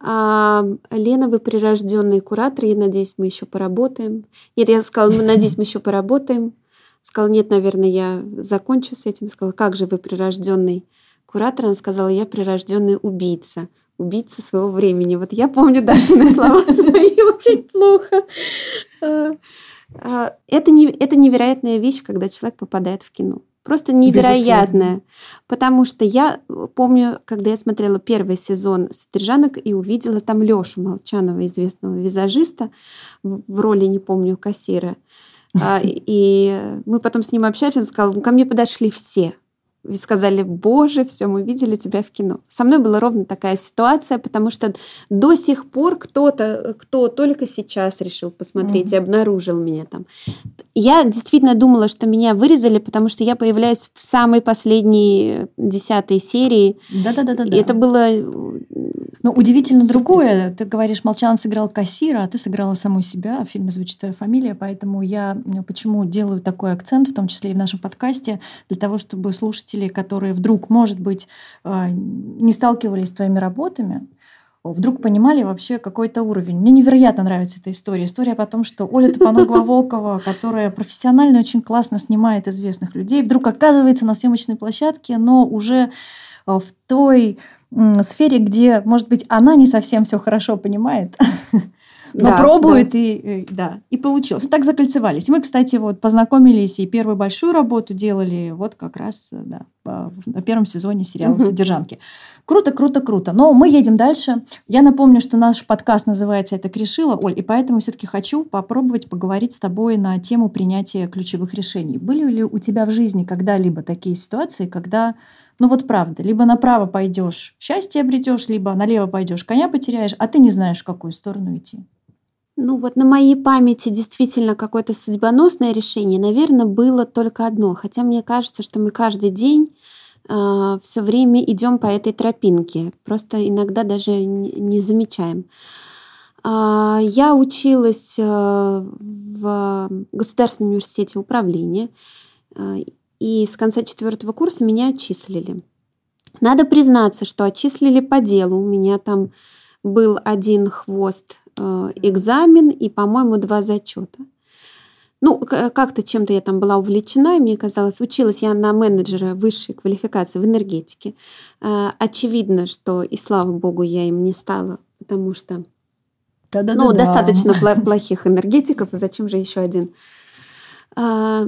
а, Лена, вы прирожденный куратор, я надеюсь, мы еще поработаем. Нет, я сказала, мы надеюсь, мы еще поработаем. Сказала, нет, наверное, я закончу с этим. Сказала, как же вы прирожденный куратор? Она сказала, я прирожденный убийца убийца своего времени. Вот я помню даже на слова <laughs> свои очень плохо. А, а, это, не, это невероятная вещь, когда человек попадает в кино. Просто невероятная. Безусловно. Потому что я помню, когда я смотрела первый сезон «Содержанок» и увидела там Лёшу Молчанова, известного визажиста, в роли, не помню, кассира. А, и мы потом с ним общались, он сказал, ко мне подошли все вы сказали, боже, все, мы видели тебя в кино. Со мной была ровно такая ситуация, потому что до сих пор кто-то, кто только сейчас решил посмотреть mm-hmm. и обнаружил меня там. Я действительно думала, что меня вырезали, потому что я появляюсь в самой последней десятой серии. Да-да-да. И это было но удивительно Супер. другое. Ты говоришь, Молчанов сыграл кассира, а ты сыграла саму себя. В фильме звучит твоя фамилия, поэтому я почему делаю такой акцент, в том числе и в нашем подкасте, для того, чтобы слушатели, которые вдруг, может быть, а, не сталкивались с твоими работами, вдруг понимали вообще какой-то уровень. Мне невероятно нравится эта история. История о том, что Оля Тупоногова-Волкова, <laughs> которая профессионально очень классно снимает известных людей, вдруг оказывается на съемочной площадке, но уже а, в той сфере, где, может быть, она не совсем все хорошо понимает, <laughs> но да, пробует да. и э, да и получилось. Так закольцевались. Мы, кстати, вот познакомились и первую большую работу делали вот как раз э, да на первом сезоне сериала "Содержанки". Круто, круто, круто. Но мы едем дальше. Я напомню, что наш подкаст называется "Это решила", Оль, и поэтому все-таки хочу попробовать поговорить с тобой на тему принятия ключевых решений. Были ли у тебя в жизни когда-либо такие ситуации, когда ну вот правда, либо направо пойдешь, счастье обретешь, либо налево пойдешь, коня потеряешь, а ты не знаешь, в какую сторону идти. Ну вот на моей памяти действительно какое-то судьбоносное решение, наверное, было только одно. Хотя мне кажется, что мы каждый день э, а, все время идем по этой тропинке, просто иногда даже не, замечаем. Э, я училась э, в Государственном университете управления, э, и с конца четвертого курса меня отчислили. Надо признаться, что отчислили по делу. У меня там был один хвост экзамен и, по-моему, два зачета. Ну, как-то чем-то я там была увлечена, и мне казалось, училась я на менеджера высшей квалификации в энергетике. Э, очевидно, что, и слава богу, я им не стала, потому что Да-да-да-да. ну, достаточно плохих энергетиков, зачем же еще один? А,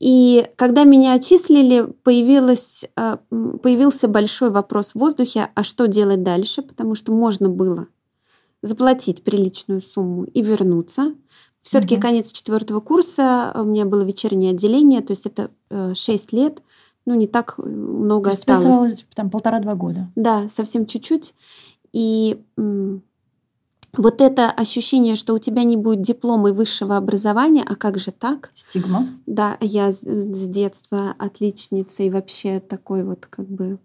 и когда меня отчислили, появилось, появился большой вопрос в воздухе, а что делать дальше, потому что можно было заплатить приличную сумму и вернуться. Все-таки угу. конец четвертого курса, у меня было вечернее отделение, то есть это 6 э, лет, ну не так много то есть осталось. там полтора-два года. Да, совсем чуть-чуть. И вот это ощущение, что у тебя не будет диплома и высшего образования, а как же так? Стигма. Да, я с, с детства отличница и вообще такой вот как бы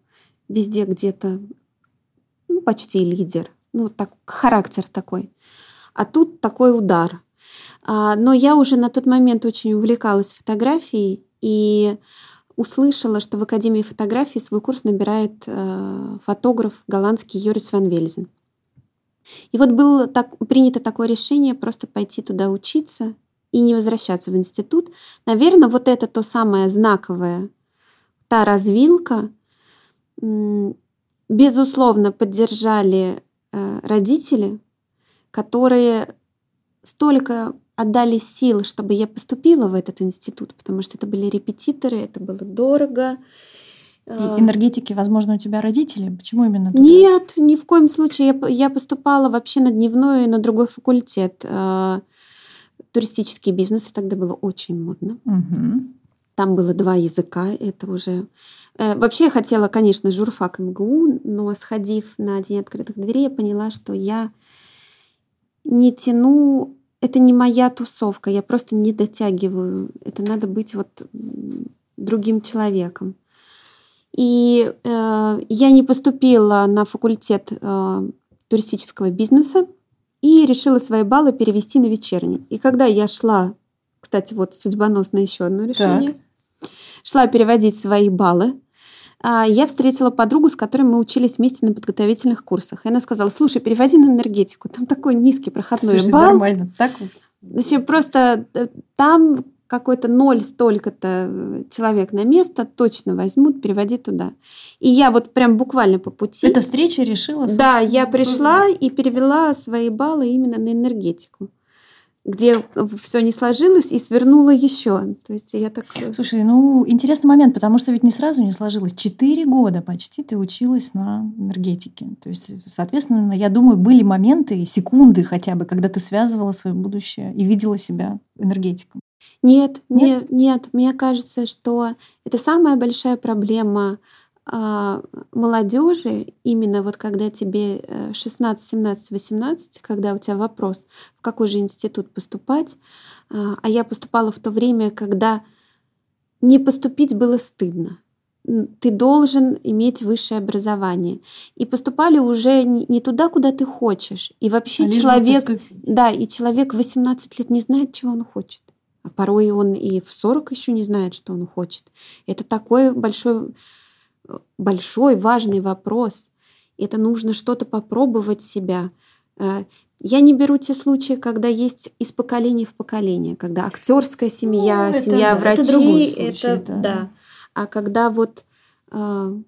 везде где-то ну, почти лидер. Ну, так, характер такой. А тут такой удар. А, но я уже на тот момент очень увлекалась фотографией и услышала, что в Академии фотографии свой курс набирает э, фотограф голландский Йорис ван Вельзен. И вот было так, принято такое решение просто пойти туда учиться и не возвращаться в институт. Наверное, вот это то самое знаковое, та развилка, безусловно, поддержали родители, которые столько отдали сил, чтобы я поступила в этот институт, потому что это были репетиторы, это было дорого, и а. энергетики, возможно, у тебя родители? Почему именно туда? Нет, ни в коем случае. Я, я поступала вообще на дневной и на другой факультет. А, туристический бизнес, и тогда было очень модно. Угу. Там было два языка, это уже... Э, вообще я хотела, конечно, журфак МГУ, но сходив на День открытых дверей, я поняла, что я не тяну... Это не моя тусовка, я просто не дотягиваю. Это надо быть вот другим человеком. И э, я не поступила на факультет э, туристического бизнеса и решила свои баллы перевести на вечерний. И когда я шла, кстати, вот судьбоносное еще одно решение, так. Шла переводить свои баллы, э, я встретила подругу, с которой мы учились вместе на подготовительных курсах. И она сказала, слушай, переводи на энергетику, там такой низкий проходной Слушай, балл. нормально, так. Значит, просто э, там какой-то ноль столько-то э, человек на место точно возьмут, переводи туда. И я вот прям буквально по пути... Эта встреча решила? Да, я пришла и перевела свои баллы именно на энергетику где все не сложилось и свернула еще. То есть я так... Э, Слушай, ну интересный момент, потому что ведь не сразу не сложилось. Четыре года почти ты училась на энергетике. То есть, соответственно, я думаю, были моменты, секунды хотя бы, когда ты связывала свое будущее и видела себя энергетиком. Нет, нет, нет, нет. Мне кажется, что это самая большая проблема молодежи, именно вот когда тебе 16, 17, 18, когда у тебя вопрос, в какой же институт поступать, а, а я поступала в то время, когда не поступить было стыдно. Ты должен иметь высшее образование. И поступали уже не туда, куда ты хочешь. И вообще а человек, да, и человек 18 лет не знает, чего он хочет. А порой он и в 40 еще не знает, что он хочет. Это такой большой, большой важный вопрос. Это нужно что-то попробовать себя. Э, я не беру те случаи, когда есть из поколения в поколение, когда актерская семья, ну, семья это, врачей, это, случай, это да. да. А когда вот э,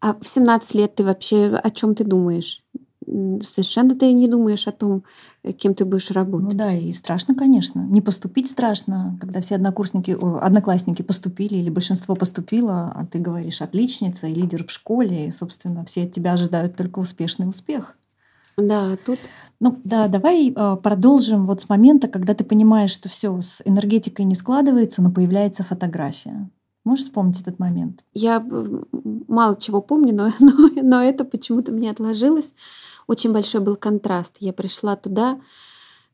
а в 17 лет ты вообще о чем ты думаешь? Совершенно ты не думаешь о том, э, кем ты будешь работать. Ну да, и страшно, конечно. Не поступить страшно, когда все однокурсники, одноклассники поступили или большинство поступило, а ты говоришь отличница и лидер в школе, и, собственно, все от тебя ожидают только успешный успех. Да, тут. Ну да, давай э, продолжим вот с момента, когда ты понимаешь, что все с энергетикой не складывается, но появляется фотография. Можешь вспомнить этот момент? Я мало чего помню, но, <laughs> но, но это почему-то мне отложилось. Очень большой был контраст. Я пришла туда,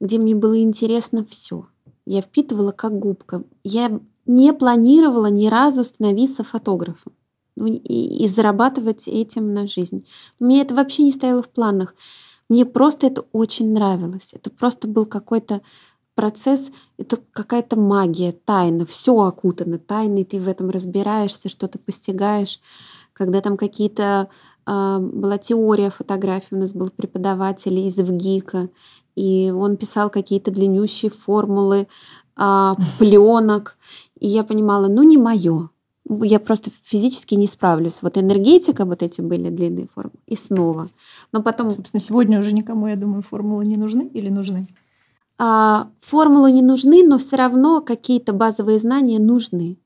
где мне было интересно все. Я впитывала как губка. Я не планировала ни разу становиться фотографом ну, и, и зарабатывать этим на жизнь. Мне это вообще не стояло в планах. Мне просто это очень нравилось. Это просто был какой-то процесс — это какая-то магия, тайна, все окутано тайной, ты в этом разбираешься, что-то постигаешь, когда там какие-то а, была теория фотографии, у нас был преподаватель из ВГИКа, и он писал какие-то длиннющие формулы а, <laughs> пленок, и я понимала, ну не мое, я просто физически не справлюсь. Вот энергетика, вот эти были длинные формы, и снова. Но потом... Собственно, сегодня уже никому, я думаю, формулы не нужны или нужны? А, формулы не нужны, но все равно какие-то базовые знания нужны.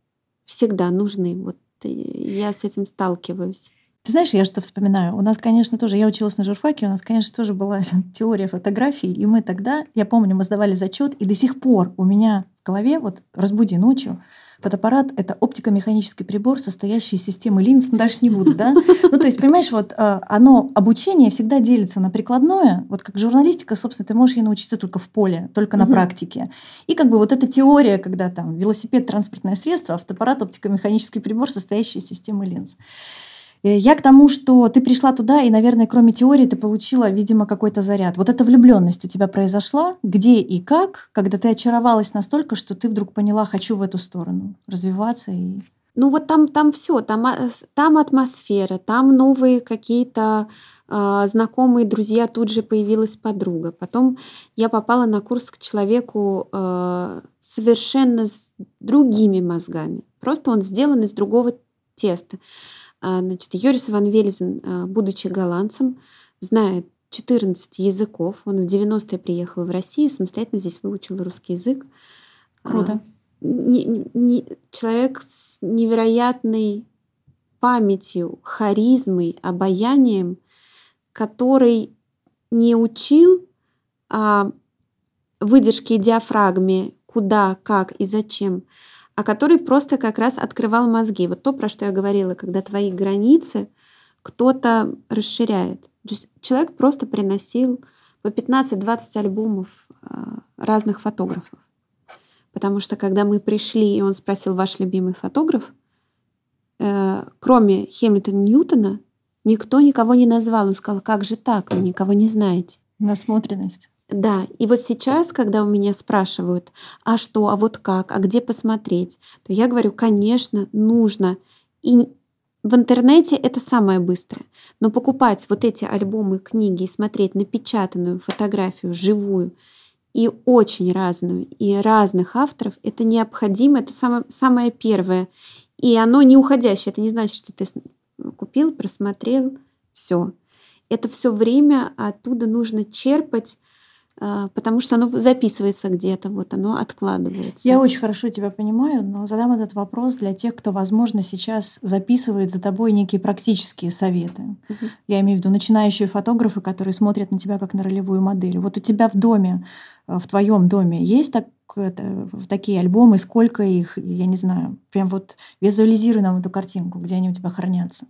Всегда нужны. Вот я с этим сталкиваюсь. Ты знаешь, я что вспоминаю? У нас, конечно, тоже, я училась на журфаке, у нас, конечно, тоже была <laughs> теория фотографий, и мы тогда, я помню, мы сдавали зачет, и до сих пор у меня в голове, вот разбуди ночью, Фотоаппарат — это оптико-механический прибор, состоящий из системы линз. Ну, дальше не буду, да? Ну, то есть, понимаешь, вот а, оно, обучение всегда делится на прикладное. Вот как журналистика, собственно, ты можешь ей научиться только в поле, только на практике. И как бы вот эта теория, когда там велосипед — транспортное средство, автоаппарат — оптико-механический прибор, состоящий из системы линз. Э, я к тому, что ты пришла туда, и, наверное, кроме теории, ты получила, видимо, какой-то заряд. Вот эта влюбленность у тебя произошла, где и как, когда ты очаровалась настолько, что ты вдруг поняла, хочу в эту сторону развиваться и ну вот там, там все, там, а, там атмосфера, там новые какие-то э, знакомые друзья, тут же появилась подруга. Потом я попала на курс к человеку э, совершенно с другими мозгами. Просто он сделан из другого теста. А, значит, Йорис Ван Вельзен, а, будучи голландцем, знает 14 языков. Он в 90-е приехал в Россию, самостоятельно здесь выучил русский язык. Круто. Не, не, человек с невероятной памятью, харизмой, обаянием, который не учил а, выдержки и диафрагме, куда, как и зачем, а который просто как раз открывал мозги. Вот то, про что я говорила, когда твои границы кто-то расширяет. То есть человек просто приносил по 15-20 альбомов а, разных фотографов. Потому что когда мы пришли, и он спросил, ваш любимый фотограф, э, кроме Хэмилтона Ньютона, никто никого не назвал. Он сказал, как же так, вы никого не знаете. Насмотренность. Да, и вот сейчас, когда у меня спрашивают, а что, а вот как, а где посмотреть, то я говорю, конечно, нужно. И в интернете это самое быстрое. Но покупать вот эти альбомы, книги и смотреть напечатанную фотографию, живую, и очень разную, и разных авторов, это необходимо, это самое, самое первое. И оно не уходящее. Это не значит, что ты купил, просмотрел, все. Это все время оттуда нужно черпать потому что оно записывается где-то, вот оно откладывается. Я очень хорошо тебя понимаю, но задам этот вопрос для тех, кто, возможно, сейчас записывает за тобой некие практические советы. Угу. Я имею в виду начинающие фотографы, которые смотрят на тебя как на ролевую модель. Вот у тебя в доме, э, в твоем доме есть так, это, такие альбомы, сколько их, я не знаю, прям вот визуализируй нам эту картинку, где они у тебя хранятся.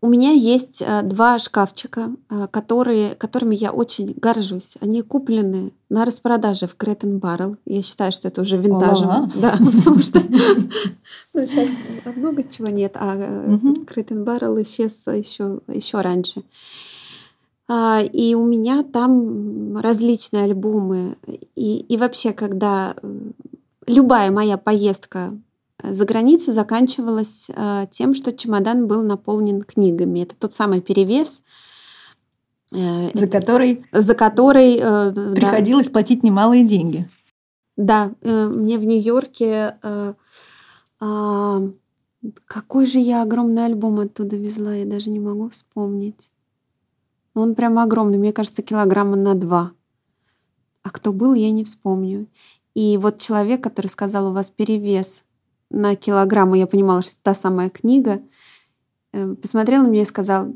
У меня есть э, два шкафчика, э, которые, которыми я очень горжусь. Они куплены на распродаже в Кретен Баррел. Я считаю, что это уже винтажем. Да, <laughs> потому что ну, сейчас много чего нет, а Кретен Баррел исчез еще, раньше. А, и у меня там различные альбомы. И, и вообще, когда любая моя поездка за границу заканчивалась э, тем, что чемодан был наполнен книгами. Это тот самый перевес, э, за который, за который э, приходилось да. платить немалые деньги. Да, мне в Нью-Йорке а, какой же я огромный альбом оттуда везла, я даже не могу вспомнить. Он прямо огромный, мне кажется, килограмма на два. А кто был, я не вспомню. И вот человек, который сказал, у вас перевес на килограмм, и я понимала, что это та самая книга, э, посмотрел на меня и сказал,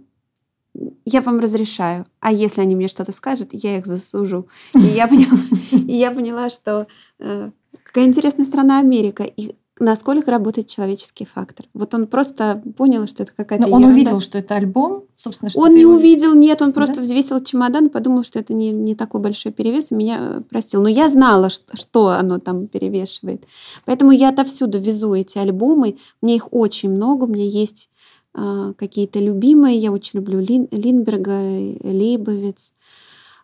я вам разрешаю, а если они мне что-то скажут, я их засужу. И я поняла, <laughs> и я поняла что э, какая интересная страна Америка, и насколько работает человеческий фактор. Вот он просто понял, что это какая-то Но он ерунда. увидел, что это альбом, собственно, что Он не его... увидел, нет, он просто да? взвесил чемодан, подумал, что это не, не такой большой перевес, и меня э, простил. Но я знала, что, что оно там перевешивает. Поэтому я отовсюду везу эти альбомы. У меня их очень много, у меня есть э, какие-то любимые. Я очень люблю Лин, Линберга, Лейбовиц,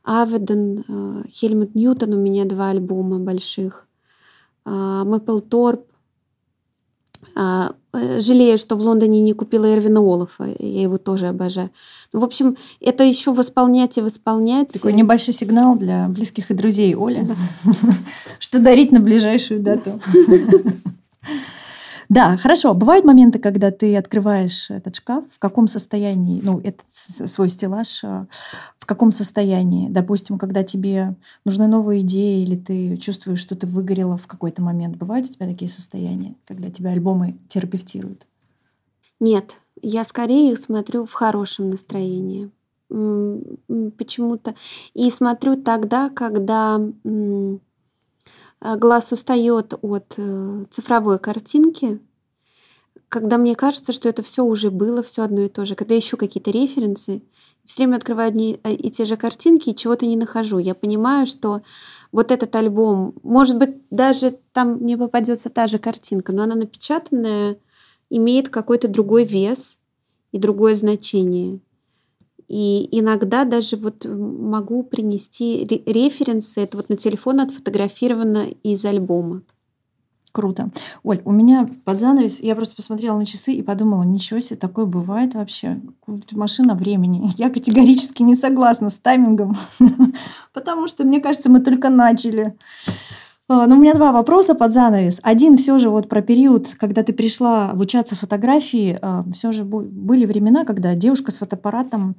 Аведен, э, Хельмут Ньютон. У меня два альбома больших. Мэппл Торп, А, э, жалею, что в Лондоне не купила Эрвина Олафа. Я его тоже обожаю. Ну, в общем, это еще восполнять и восполнять. Такой небольшой сигнал для близких и друзей Оли, <laughs> что дарить на ближайшую дату. Да, <laughs> хорошо. Бывают моменты, когда ты открываешь этот шкаф, в каком состоянии, ну, этот свой стеллаж, а, в каком состоянии? Допустим, когда тебе нужны новые идеи, или ты чувствуешь, что ты выгорела в какой-то момент. Бывают у тебя такие состояния, когда тебя альбомы терапевтируют? Нет, я скорее их смотрю в хорошем настроении. Почему-то. И смотрю тогда, когда глаз устает от э, цифровой картинки, когда мне кажется, что это все уже было, все одно и то же, когда ищу какие-то референсы, все время открываю одни э, и те же картинки и чего-то не нахожу. Я понимаю, что вот этот альбом, может быть, даже там мне попадется та же картинка, но она напечатанная, имеет какой-то другой вес и другое значение. И иногда даже вот могу принести референсы. Это вот на телефон отфотографировано из альбома. Круто. Оль, у меня под занавес, я просто посмотрела на часы и подумала, ничего себе, такое бывает вообще. Машина времени. <laughs> Я категорически не согласна с таймингом, <laughs> потому что, мне кажется, мы только начали. А, ну, у меня два вопроса под занавес. Один все же вот про период, когда ты пришла обучаться фотографии. А, все же были времена, когда девушка с фотоаппаратом,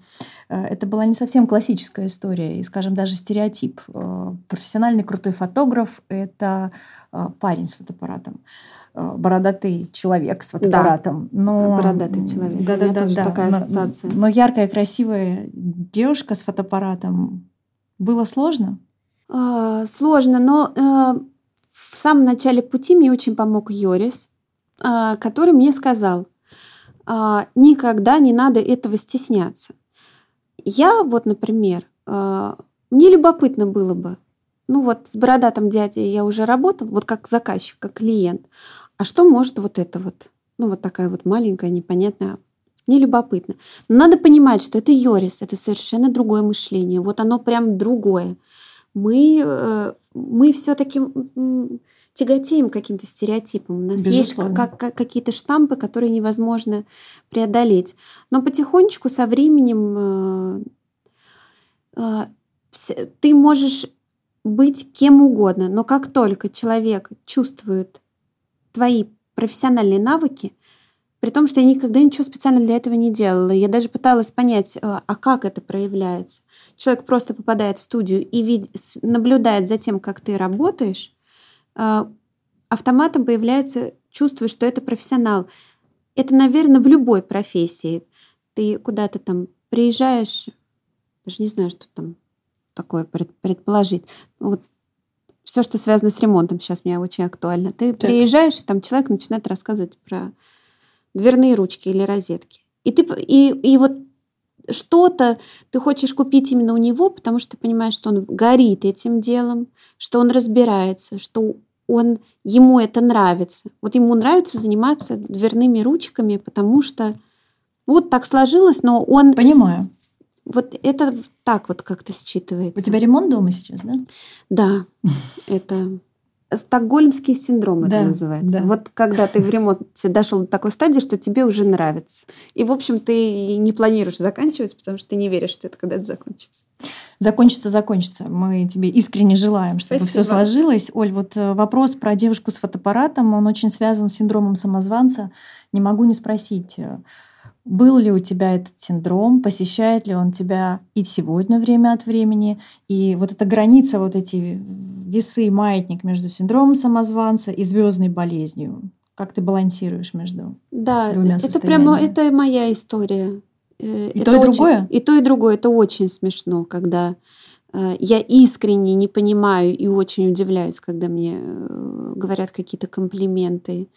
э, это была не совсем классическая история, и, скажем, даже стереотип. Э, профессиональный крутой фотограф – это э, парень с фотоаппаратом бородатый человек с фотоаппаратом. Да, но... бородатый человек. Да, да, да, да. такая ассоциация. Но, но яркая, красивая девушка с фотоаппаратом. Было сложно? А, сложно, но э, в самом начале пути мне очень помог Йорис, а, который мне сказал, а, никогда не надо этого стесняться. Я вот, например, мне любопытно было бы, ну вот с бородатым дядей я уже работал, вот как заказчик, как клиент. А что может вот это вот, ну вот такая вот маленькая, непонятная, мне любопытно. Но надо понимать, что это Йорис, это совершенно другое мышление. Вот оно прям другое мы, э, мы все-таки тяготеем каким-то стереотипам. У нас Безусловно. есть как, как, какие-то штампы, которые невозможно преодолеть. Но потихонечку со временем э, э, ты можешь быть кем угодно, но как только человек чувствует твои профессиональные навыки, при том, что я никогда ничего специально для этого не делала. Я даже пыталась понять, а, а как это проявляется. Человек просто попадает в студию и вид... наблюдает за тем, как ты работаешь, а, автоматом появляется чувство, что это профессионал. Это, наверное, в любой профессии. Ты куда-то там приезжаешь, даже не знаю, что там такое предположить. Вот все, что связано с ремонтом, сейчас мне очень актуально. Ты так. приезжаешь, и там человек начинает рассказывать про дверные ручки или розетки. И, ты, и, и вот что-то ты хочешь купить именно у него, потому что ты понимаешь, что он горит этим делом, что он разбирается, что он, ему это нравится. Вот ему нравится заниматься дверными ручками, потому что вот так сложилось, но он... Понимаю. Вот это так вот как-то считывается. У тебя ремонт дома сейчас, да? Да, <laughs> это Стокгольмский синдром да, это называется. Да. Вот когда ты в ремонте дошел до такой стадии, что тебе уже нравится. И, в общем, ты не планируешь заканчивать, потому что ты не веришь, что это когда-то закончится. Закончится, закончится. Мы тебе искренне желаем, чтобы Спасибо. все сложилось. Оль, вот э, вопрос про девушку с фотоаппаратом, он очень связан с синдромом самозванца. Не могу не спросить, э, был ли у тебя этот синдром, посещает ли он тебя и сегодня время от времени, и вот эта граница, вот эти весы, маятник между синдромом самозванца и звездной болезнью. Как ты балансируешь между да, двумя это прямо это моя история. Э, и это то, и очень, другое? И то, и другое. Это очень смешно, когда э, я искренне не понимаю и очень удивляюсь, когда мне э, говорят какие-то комплименты.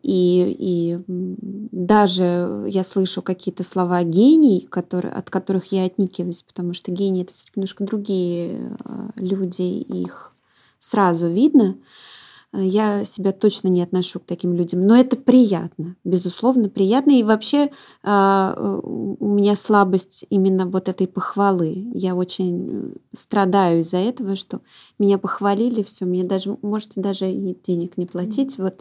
И, и даже я слышу какие-то слова гений, которые, от которых я отникиваюсь, потому что гении это все-таки немножко другие а, люди, их сразу видно. Э, я себя точно не отношу к таким людям. Но это приятно, безусловно, приятно. И вообще а, э, у меня слабость именно вот этой похвалы. Я очень страдаю из-за этого, что меня похвалили, все, мне даже можете даже и денег не платить. Вот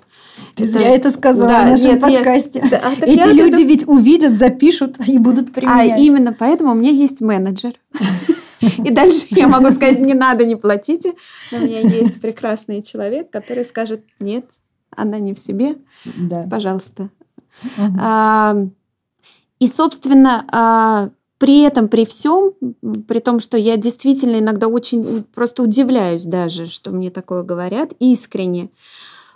Ты это... зря это сказала да, в нашем нет, подкасте. Нет, да, Эти люди это... ведь увидят, запишут и будут применять. А именно поэтому у меня есть менеджер. <laughs> И дальше я могу сказать, не надо, не платите. Но у меня есть прекрасный человек, который скажет, нет, она не в себе, да. пожалуйста. Угу. А, и, собственно, а, при этом, при всем, при том, что я действительно иногда очень просто удивляюсь даже, что мне такое говорят, искренне. А,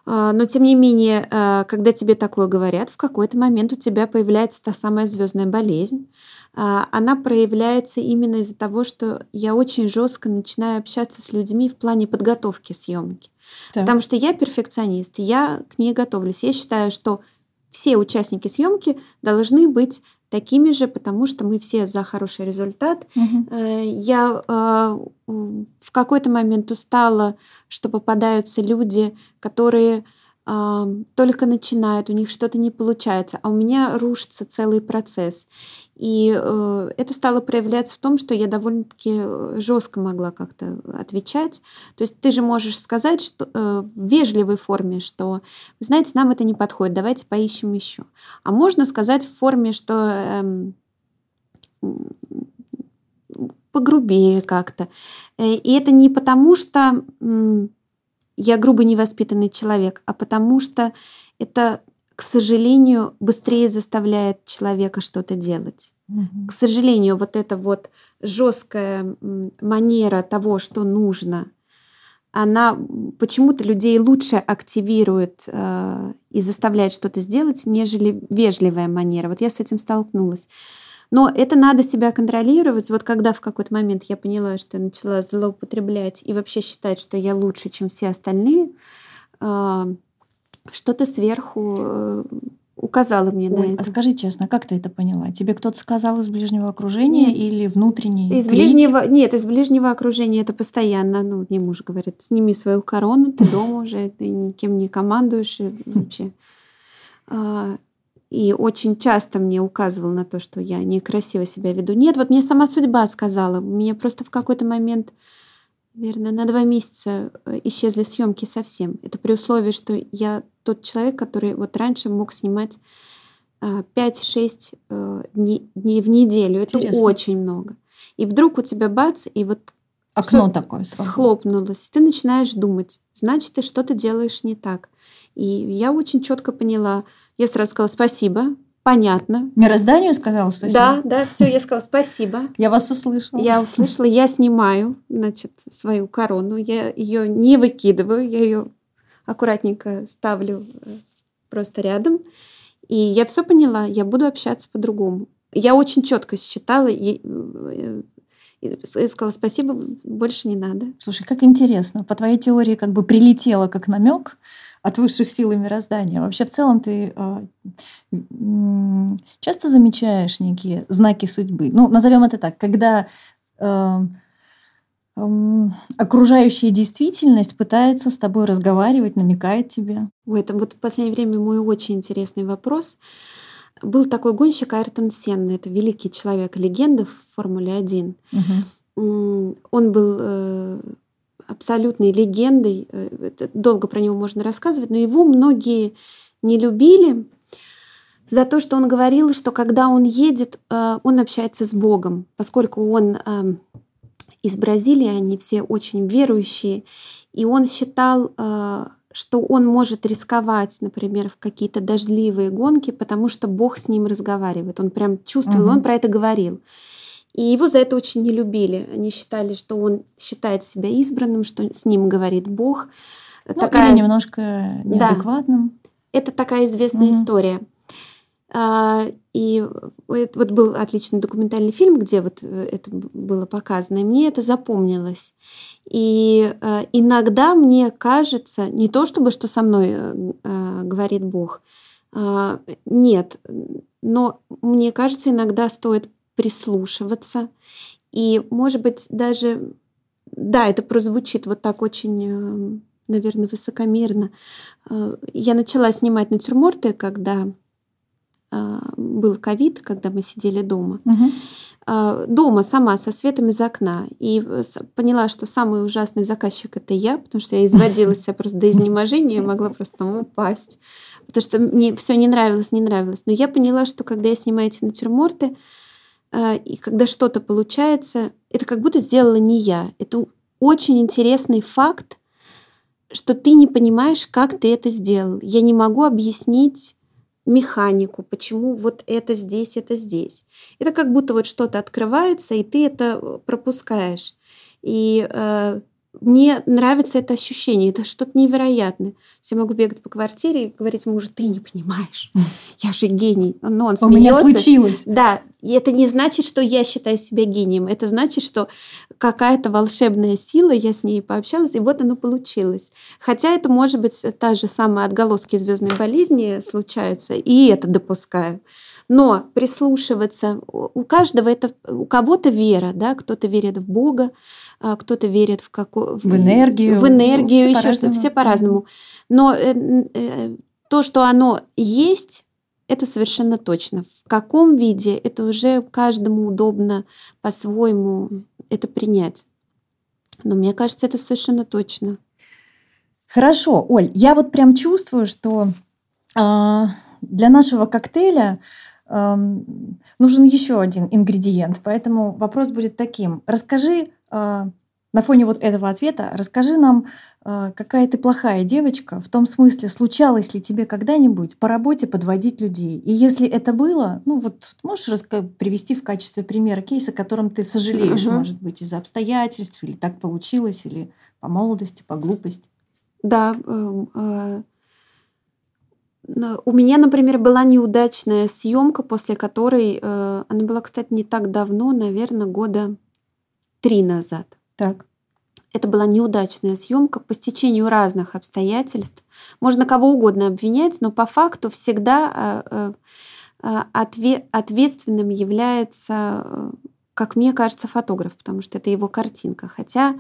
но тем не менее, а, когда тебе такое говорят, в какой-то момент у тебя появляется та самая звездная болезнь, а, она проявляется именно из-за того, что я очень жестко начинаю общаться с людьми в плане подготовки съемки. Так. Потому что я перфекционист, я к ней готовлюсь. Я считаю, что все участники съемки должны быть такими же, потому что мы все за хороший результат. Угу. Я э, в какой-то момент устала, что попадаются люди, которые только начинают, у них что-то не получается, а у меня рушится целый процесс. И э, это стало проявляться в том, что я довольно-таки э, жестко могла как-то отвечать. То есть ты же можешь сказать что, э, в вежливой форме, что, знаете, нам это не подходит, давайте поищем еще. А можно сказать в форме, что э, погрубее как-то. Э, и это не потому, что я грубо невоспитанный человек, а потому что это, к сожалению, быстрее заставляет человека что-то делать. Угу. К сожалению, вот эта вот жесткая манера того, что нужно, она почему-то людей лучше активирует э, и заставляет что-то сделать, нежели вежливая манера. Вот я с этим столкнулась. Но это надо себя контролировать. Вот когда в какой-то момент я поняла, что я начала злоупотреблять и вообще считать, что я лучше, чем все остальные, а, что-то сверху э, указала мне Ой, на это. А скажи честно, как ты это поняла? Тебе кто-то сказал из ближнего окружения нет. или внутренний? Из критик? ближнего, нет, из ближнего окружения это постоянно. Ну, мне муж говорит, сними свою корону, ты дома уже, ты никем не командуешь и <laughs> вообще. И очень часто мне указывал на то, что я некрасиво себя веду. Нет, вот мне сама судьба сказала. У меня просто в какой-то момент, наверное, на два месяца э, исчезли съемки совсем. Это при условии, что я тот человек, который вот раньше мог снимать 5-6 э, э, дней, дней в неделю. Это Интересно. очень много. И вдруг у тебя бац, и вот окно такое схлопнулось. Ты начинаешь думать, значит, ты что-то делаешь не так. И я очень четко поняла, я сразу сказала спасибо, понятно. Мирозданию сказала спасибо? Да, да, все, я сказала спасибо. Я вас услышала. Я услышала, я снимаю, значит, свою корону, я ее не выкидываю, я ее аккуратненько ставлю э, просто рядом. И я все поняла, я буду общаться по-другому. Я очень четко считала и, э, и сказала спасибо, больше не надо. Слушай, как интересно. По твоей теории как бы прилетело как намек, от высших сил и мироздания. Вообще в целом ты э, часто замечаешь некие знаки судьбы. Ну, назовем это так, когда э, окружающая действительность пытается с тобой разговаривать, намекает тебе. Ой, это вот в последнее время мой очень интересный вопрос. Был такой гонщик Айртон Сенна, это великий человек, легенда в Формуле 1. Угу. Он был э, абсолютной легендой. Э, долго про него можно рассказывать, но его многие не любили за то, что он говорил, что когда он едет, э, он общается с Богом, поскольку он эм, из Бразилии, они все очень верующие, и он считал, э, что он может рисковать, например, в какие-то дождливые гонки, потому что Бог с ним разговаривает. Он прям чувствовал, угу. он про это говорил. И его за это очень не любили. Они считали, что он считает себя избранным, что с ним говорит Бог. Ну, такая... Или немножко неадекватным. Да. Это такая известная mm-hmm. история. А, и вот был отличный документальный фильм, где вот э, это было показано, и мне это запомнилось. И э, иногда мне кажется, не то чтобы что со мной э, говорит Бог, а, нет, но мне кажется, иногда стоит прислушиваться. И, может быть, даже, да, это прозвучит вот так очень, э, наверное, высокомерно. Э, я начала снимать натюрморты, когда э, был ковид, когда мы сидели дома. Э, Дома сама со светом из окна. И поняла, что самый ужасный заказчик это я, потому что я изводилась я просто до изнеможения, могла просто там упасть. Потому что мне все не нравилось, не нравилось. Но я поняла, что когда я снимаю эти натюрморты, и когда что-то получается, это как будто сделала не я. Это очень интересный факт, что ты не понимаешь, как ты это сделал. Я не могу объяснить механику, почему вот это здесь, это здесь. Это как будто вот что-то открывается, и ты это пропускаешь. И э, мне нравится это ощущение, это что-то невероятное. Я могу бегать по квартире и говорить мужу, ты не понимаешь, я же гений. Но он У меня смеется. случилось. Да, и это не значит, что я считаю себя гением. Это значит, что какая-то волшебная сила, я с ней пообщалась, и вот оно получилось. Хотя это может быть та же самая отголоски звездной болезни случаются, и это допускаю. Но прислушиваться, у каждого это, у кого-то вера, да, кто-то верит в Бога, а кто-то верит в какую В энергию. в энергию, все еще что все по-разному. Но э, э, то, что оно есть, это совершенно точно. В каком виде, это уже каждому удобно по-своему это принять. Но мне кажется, это совершенно точно. Хорошо, Оль, я вот прям чувствую, что а, для нашего коктейля ам, нужен еще один ингредиент. Поэтому вопрос будет таким. Расскажи а, на фоне вот этого ответа, расскажи нам, а, какая ты плохая девочка, в том смысле, случалось ли тебе когда-нибудь по работе подводить людей? И если это было, ну вот можешь раска- привести в качестве примера кейс, о котором ты сожалеешь, Мгм. может быть, из-за обстоятельств, или так получилось, или по молодости, по глупости? Да, эм, э, у меня, например, была неудачная съемка, после которой, э, она была, кстати, не так давно, наверное, года три назад. Так. Это была неудачная съемка по стечению разных обстоятельств. Можно кого угодно обвинять, но по факту всегда э, э, э, отве- ответственным является, как мне кажется, фотограф, потому что это его картинка. Хотя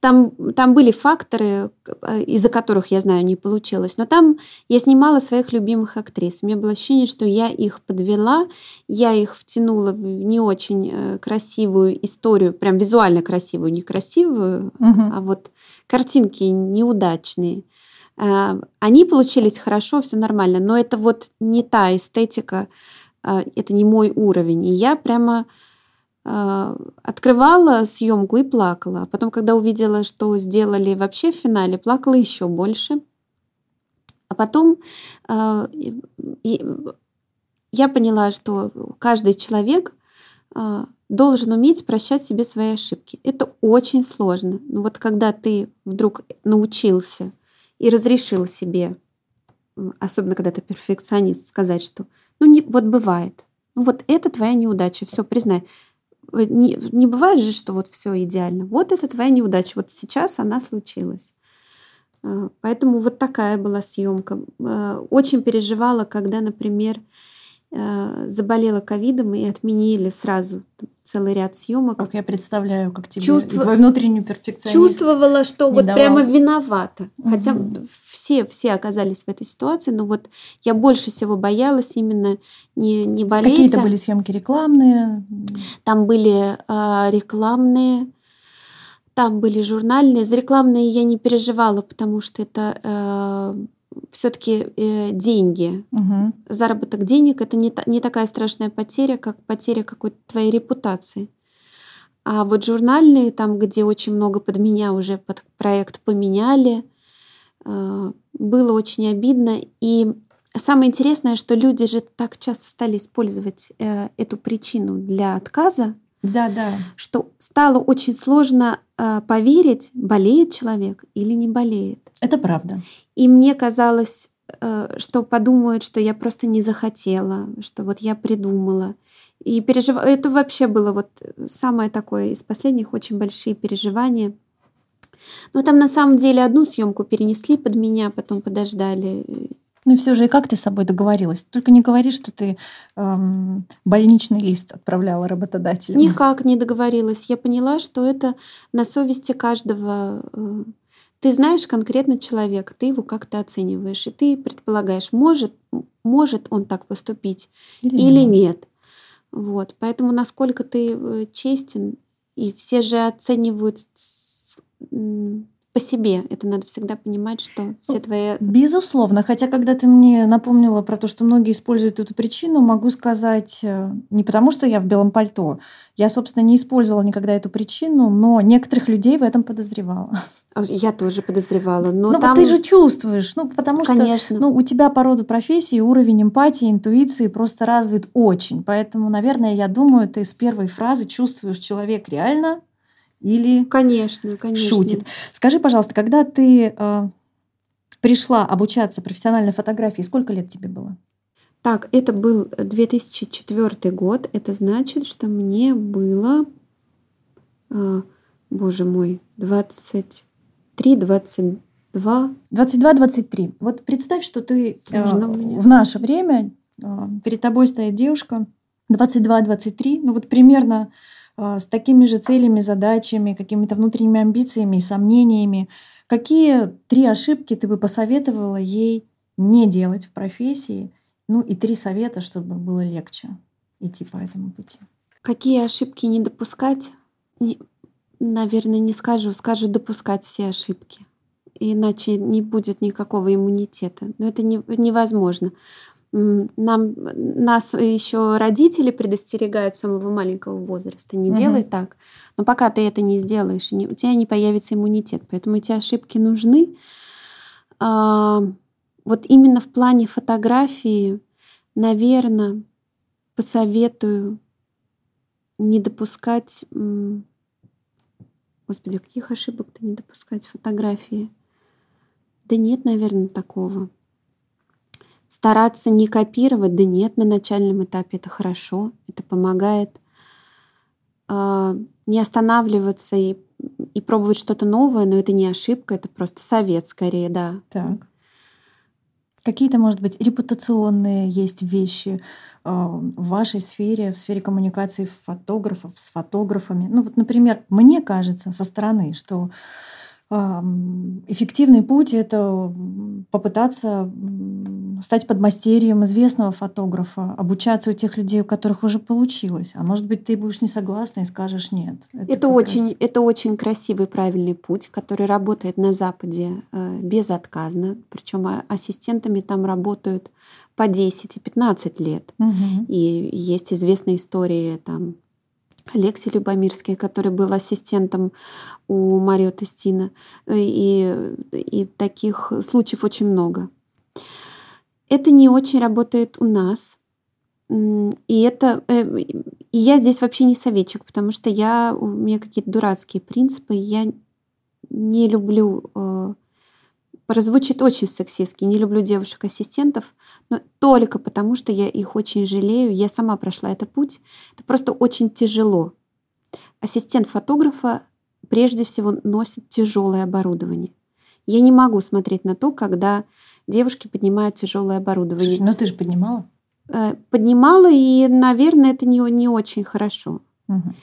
там, там были факторы, э, из-за которых, я знаю, не получилось. Но там я снимала своих любимых актрис. У меня было ощущение, что я их подвела, я их втянула в не очень э, красивую историю, прям визуально красивую, не красивую, Мгм. а вот картинки неудачные. Э, Они получились хорошо, все нормально, но это вот не та эстетика, это не мой уровень. И я прямо открывала съемку и плакала. А потом, когда увидела, что сделали вообще в финале, плакала еще больше. А потом и я поняла, что каждый человек э, должен уметь прощать себе свои ошибки. Это очень сложно. Но вот когда ты вдруг научился и разрешил себе, особенно когда ты перфекционист, сказать, что ну не, вот бывает, ну вот это твоя неудача, все, признай. Не, не бывает же, что вот все идеально. Вот это твоя неудача, вот сейчас она случилась. Э, Поэтому вот такая была съемка. Э, Очень переживала, когда, например, заболела ковидом и отменили сразу целый ряд съемок. Как я представляю, как тебе Чувство- твой внутренний перфекционизм. Чувствовала, что вот давал. прямо виновата. Хотя Мгм. все, все оказались в этой ситуации, но вот я больше всего боялась именно не, не болеть. Какие-то а- были съемки рекламные. Там были а, рекламные, там были журнальные. За рекламные я не переживала, потому что это все-таки деньги. Мгм. Заработок денег это не, та- не такая страшная потеря, как потеря какой-то твоей репутации. А вот журнальные, там, где очень много под меня уже под проект поменяли, э, было очень обидно. И самое интересное, что люди же так часто стали использовать э, эту причину для отказа, Да, да. что стало очень сложно э, поверить, болеет человек или не болеет. Это правда. И мне казалось, э, что подумают, что я просто не захотела, что вот я придумала. И пережив... это вообще было вот самое такое из последних очень большие переживания. Но там на самом деле одну съемку перенесли под меня, потом подождали. Ну и все же, и как ты с собой договорилась? Только не говори, что ты эм, больничный лист отправляла работодателю. Никак не договорилась. Я поняла, что это на совести каждого. Ты знаешь конкретно человека, ты его как-то оцениваешь, и ты предполагаешь, может, может он так поступить или, или нет. нет. Вот. Поэтому насколько ты э, честен, и все же оценивают по себе. Это надо всегда понимать, что все ну, твои... Безусловно. Хотя, когда ты мне напомнила про то, что многие используют эту причину, могу сказать, э, не потому что я в белом пальто. Я, собственно, не использовала никогда эту причину, но некоторых людей в этом подозревала. А, я тоже подозревала. Но ну, там... ты же чувствуешь, ну, потому Конечно. что ну, у тебя по роду профессии уровень эмпатии, интуиции просто развит очень. Поэтому, наверное, я думаю, ты с первой фразы чувствуешь, человек реально или конечно, конечно. шутит. Скажи, пожалуйста, когда ты э, пришла обучаться профессиональной фотографии, сколько лет тебе было? Так, это был 2004 год. Это значит, что мне было, э, боже мой, 23, 22. 22-23. Вот представь, что ты э, в наше время, э, перед тобой стоит девушка 22-23, ну вот примерно с такими же целями, задачами, какими-то внутренними амбициями и сомнениями. Какие три ошибки ты бы посоветовала ей не делать в профессии? Ну и три совета, чтобы было легче идти по этому пути. Какие ошибки не допускать? Наверное, не скажу. Скажу допускать все ошибки. Иначе не будет никакого иммунитета. Но это не, невозможно нам, нас еще родители предостерегают с самого маленького возраста. Не угу. делай так. Но пока ты это не сделаешь, у тебя не появится иммунитет. Поэтому эти ошибки нужны. А, вот именно в плане фотографии, наверное, посоветую не допускать... Господи, каких ошибок-то не допускать фотографии? Да нет, наверное, такого стараться не копировать, да нет, на начальном этапе это хорошо, это помогает э, не останавливаться и, и пробовать что-то новое, но это не ошибка, это просто совет скорее, да. Так. Какие-то, может быть, репутационные есть вещи э, в вашей сфере, в сфере коммуникации фотографов с фотографами. Ну вот, например, мне кажется со стороны, что Эффективный путь — это попытаться стать подмастерьем известного фотографа, обучаться у тех людей, у которых уже получилось. А может быть, ты будешь не согласна и скажешь нет. Это, это очень, раз... это очень красивый, правильный путь, который работает на Западе э, безотказно. Причем а, ассистентами там работают по 10 и 15 лет. Угу. И есть известные истории там Алексей Любомирский, который был ассистентом у Марио Тестина. И, и таких случаев очень много. Это не очень работает у нас. И это э, и я здесь вообще не советчик, потому что я, у меня какие-то дурацкие принципы. Я не люблю э, прозвучит очень сексистски. Не люблю девушек-ассистентов, но только потому, что я их очень жалею. Я сама прошла этот путь. Это просто очень тяжело. Ассистент фотографа прежде всего носит тяжелое оборудование. Я не могу смотреть на то, когда девушки поднимают тяжелое оборудование. Слушай, ну ты же поднимала? Э, поднимала, и, наверное, это не, не очень хорошо. Угу.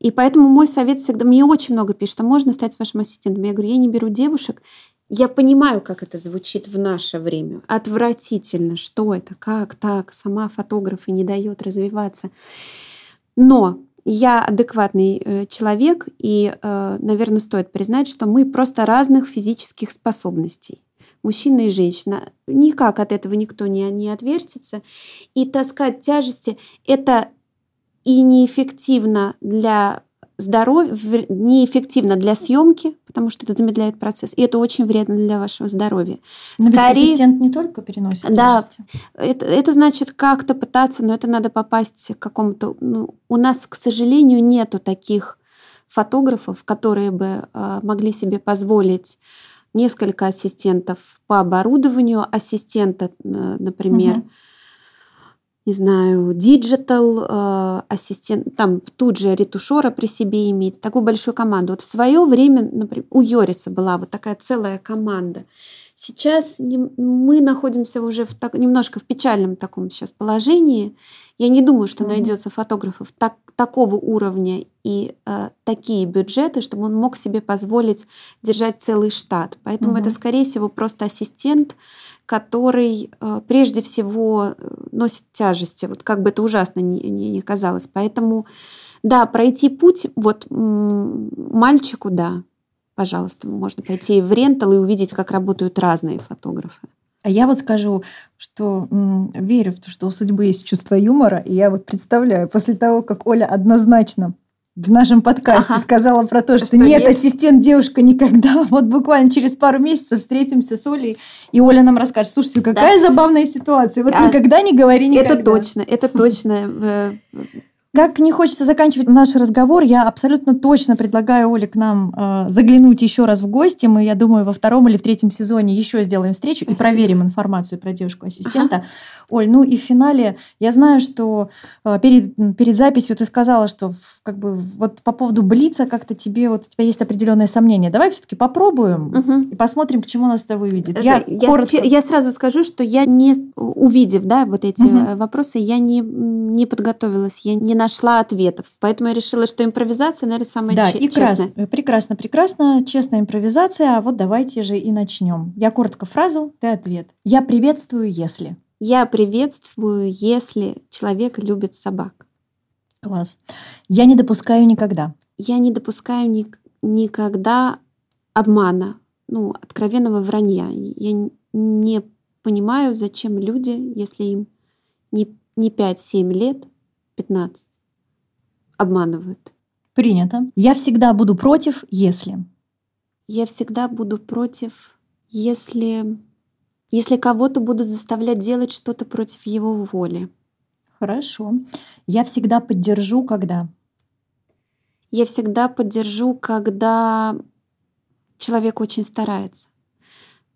И поэтому мой совет всегда... Мне очень много пишут, а можно стать вашим ассистентом? Я говорю, я не беру девушек, я понимаю, как это звучит в наше время. Отвратительно. Что это? Как так? Сама фотограф и не дает развиваться. Но я адекватный э, человек, и, э, наверное, стоит признать, что мы просто разных физических способностей. Мужчина и женщина. Никак от этого никто не, не отвертится. И таскать тяжести – это и неэффективно для здоровье неэффективно для съемки, потому что это замедляет процесс, и это очень вредно для вашего здоровья. Но Скорее, ведь ассистент не только переносит да, тяжести. Это, это значит как-то пытаться, но это надо попасть к какому-то... Ну, у нас, к сожалению, нету таких фотографов, которые бы э, могли себе позволить несколько ассистентов по оборудованию, ассистента, например, угу не знаю, digital, э, ассистент, там тут же ретушера при себе иметь, такую большую команду. Вот в свое время, например, у Йориса была вот такая целая команда. Сейчас мы находимся уже в так, немножко в печальном таком сейчас положении. Я не думаю, что mm-hmm. найдется фотографов так, такого уровня и э, такие бюджеты, чтобы он мог себе позволить держать целый штат. Поэтому mm-hmm. это, скорее всего, просто ассистент, который э, прежде всего э, носит тяжести. Вот как бы это ужасно не, не, не казалось. Поэтому, да, пройти путь вот мальчику, да, пожалуйста, можно пойти в рентал и увидеть, как работают разные фотографы. А я вот скажу, что м, верю в то, что у судьбы есть чувство юмора, и я вот представляю, после того, как Оля однозначно в нашем подкасте ага. сказала про то, что, что нет, есть? ассистент девушка никогда. <laughs> Вот буквально через пару месяцев встретимся с Олей, и Оля нам расскажет, слушайте, какая да. забавная ситуация. Вот а, никогда не говори никогда. Это точно, это точно. Как не хочется заканчивать наш разговор, я абсолютно точно предлагаю Оле к нам э, заглянуть еще раз в гости. Мы, я думаю, во втором или в третьем сезоне еще сделаем встречу Спасибо. и проверим информацию про девушку-ассистента. Ага. Оль, ну и в финале я знаю, что э, перед, перед записью ты сказала, что как бы вот по поводу Блица как-то тебе вот у тебя есть определенные сомнения. Давай все-таки попробуем угу. и посмотрим, к чему нас это выведет. Я, я, коротко... я сразу скажу, что я не увидев, да, вот эти угу. вопросы, я не не подготовилась, я не нашла ответов. Поэтому я решила, что импровизация, наверное, самая да, ч- прекрасно, честная. прекрасно, прекрасно, честная импровизация. А вот давайте же и начнем. Я коротко фразу, ты ответ. Я приветствую, если. Я приветствую, если человек любит собак. Класс. Я не допускаю никогда. Я не допускаю ни- никогда обмана, ну, откровенного вранья. Я не понимаю, зачем люди, если им не не 5-7 лет, 15 обманывают. Принято. Я всегда буду против, если. Я всегда буду против, если, если кого-то будут заставлять делать что-то против его воли. Хорошо. Я всегда поддержу, когда. Я всегда поддержу, когда человек очень старается.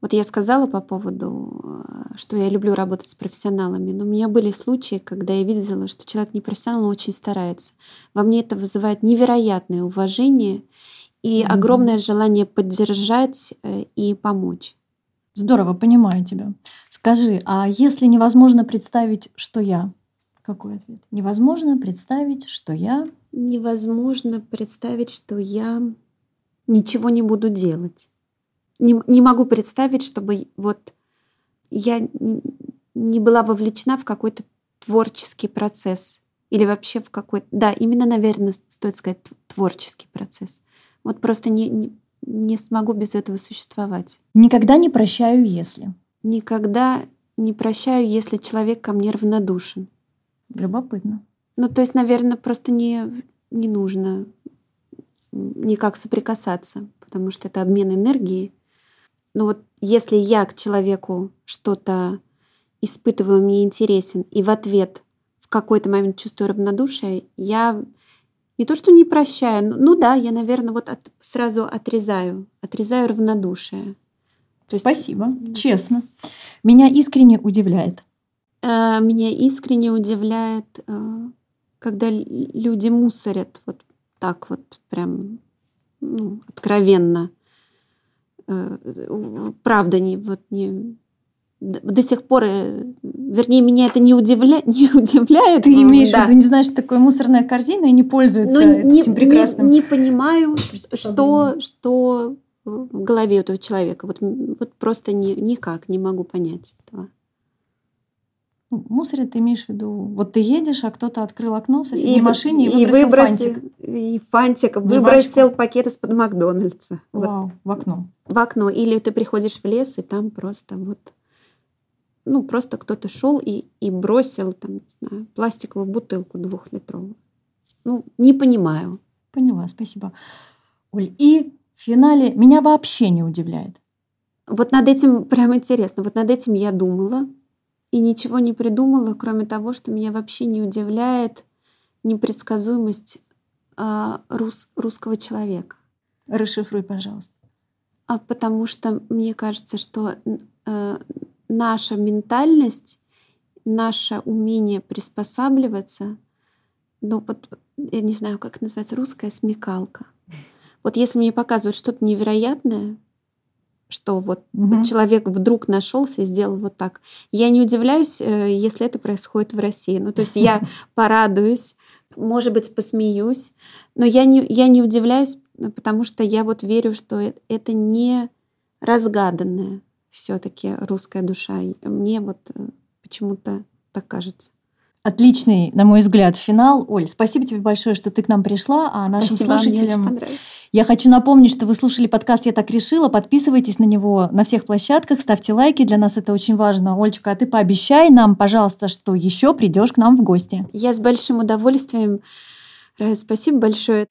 Вот я сказала по поводу, э, что я люблю работать с профессионалами, но у меня были случаи, когда я видела, что человек не профессионал, но очень старается. Во мне это вызывает невероятное уважение и mm-hmm. огромное желание поддержать э, и помочь. Здорово, понимаю тебя. Скажи, а если невозможно представить, что я? Какой ответ? Невозможно представить, что я? Невозможно представить, что я ничего не буду делать не, не могу представить, чтобы вот я не была вовлечена в какой-то творческий процесс или вообще в какой-то... Да, именно, наверное, стоит сказать творческий процесс. Вот просто не, не, не смогу без этого существовать. Никогда не прощаю, если. Никогда не прощаю, если человек ко мне равнодушен. Любопытно. Ну, то есть, наверное, просто не, не нужно никак соприкасаться, потому что это обмен энергии. Но вот если я к человеку что-то испытываю, мне интересен, и в ответ в какой-то момент чувствую равнодушие, я не то, что не прощаю, ну, ну да, я, наверное, вот от, сразу отрезаю, отрезаю равнодушие. То Спасибо, есть... честно. Меня искренне удивляет. Э, меня искренне удивляет, э, когда люди мусорят вот так вот прям ну, откровенно. Э, правда не вот не до сих пор, э, вернее, меня это не, удивля... <laughs> не удивляет. Ты имеешь да. в виду, не знаешь, что такое мусорная корзина и не пользуется ну, не, этим прекрасным. Не, не понимаю, <laughs> что, что в голове этого человека. Вот, вот просто не, никак не могу понять этого. Ну, мусорит ты имеешь в виду, вот ты едешь, а кто-то открыл окно в соседней и, машине и, и выбросил, и фантик. И фантик выбросил пакет из-под Макдональдса. Вау, вот. в окно. В окно. Или ты приходишь в лес, и там просто вот ну, просто кто-то шел и, и бросил, там, не знаю, пластиковую бутылку двухлитровую. Ну, не понимаю. Поняла, спасибо. Оль, и в финале меня вообще не удивляет. Вот над этим прям интересно. Вот над этим я думала и ничего не придумала, кроме того, что меня вообще не удивляет непредсказуемость э, рус, русского человека. Расшифруй, пожалуйста. А потому что мне кажется, что э, наша ментальность, наше умение приспосабливаться, ну вот я не знаю, как это называется, русская смекалка. Вот если мне показывают что-то невероятное, что вот угу. человек вдруг нашелся и сделал вот так. Я не удивляюсь, э, если это происходит в России. Ну, то есть я <laughs> порадуюсь, может быть, посмеюсь, но я не, я не удивляюсь, потому что я вот верю, что это не разгаданная все-таки русская душа. Мне вот э, почему-то так кажется. Отличный, на мой взгляд, финал. Оль, спасибо тебе большое, что ты к нам пришла, а нашим спасибо, слушателям я хочу напомнить, что вы слушали подкаст «Я так решила». Подписывайтесь на него на всех площадках, ставьте лайки, для нас это очень важно. Ольчка, а ты пообещай нам, пожалуйста, что еще придешь к нам в гости. Я с большим удовольствием. Спасибо большое.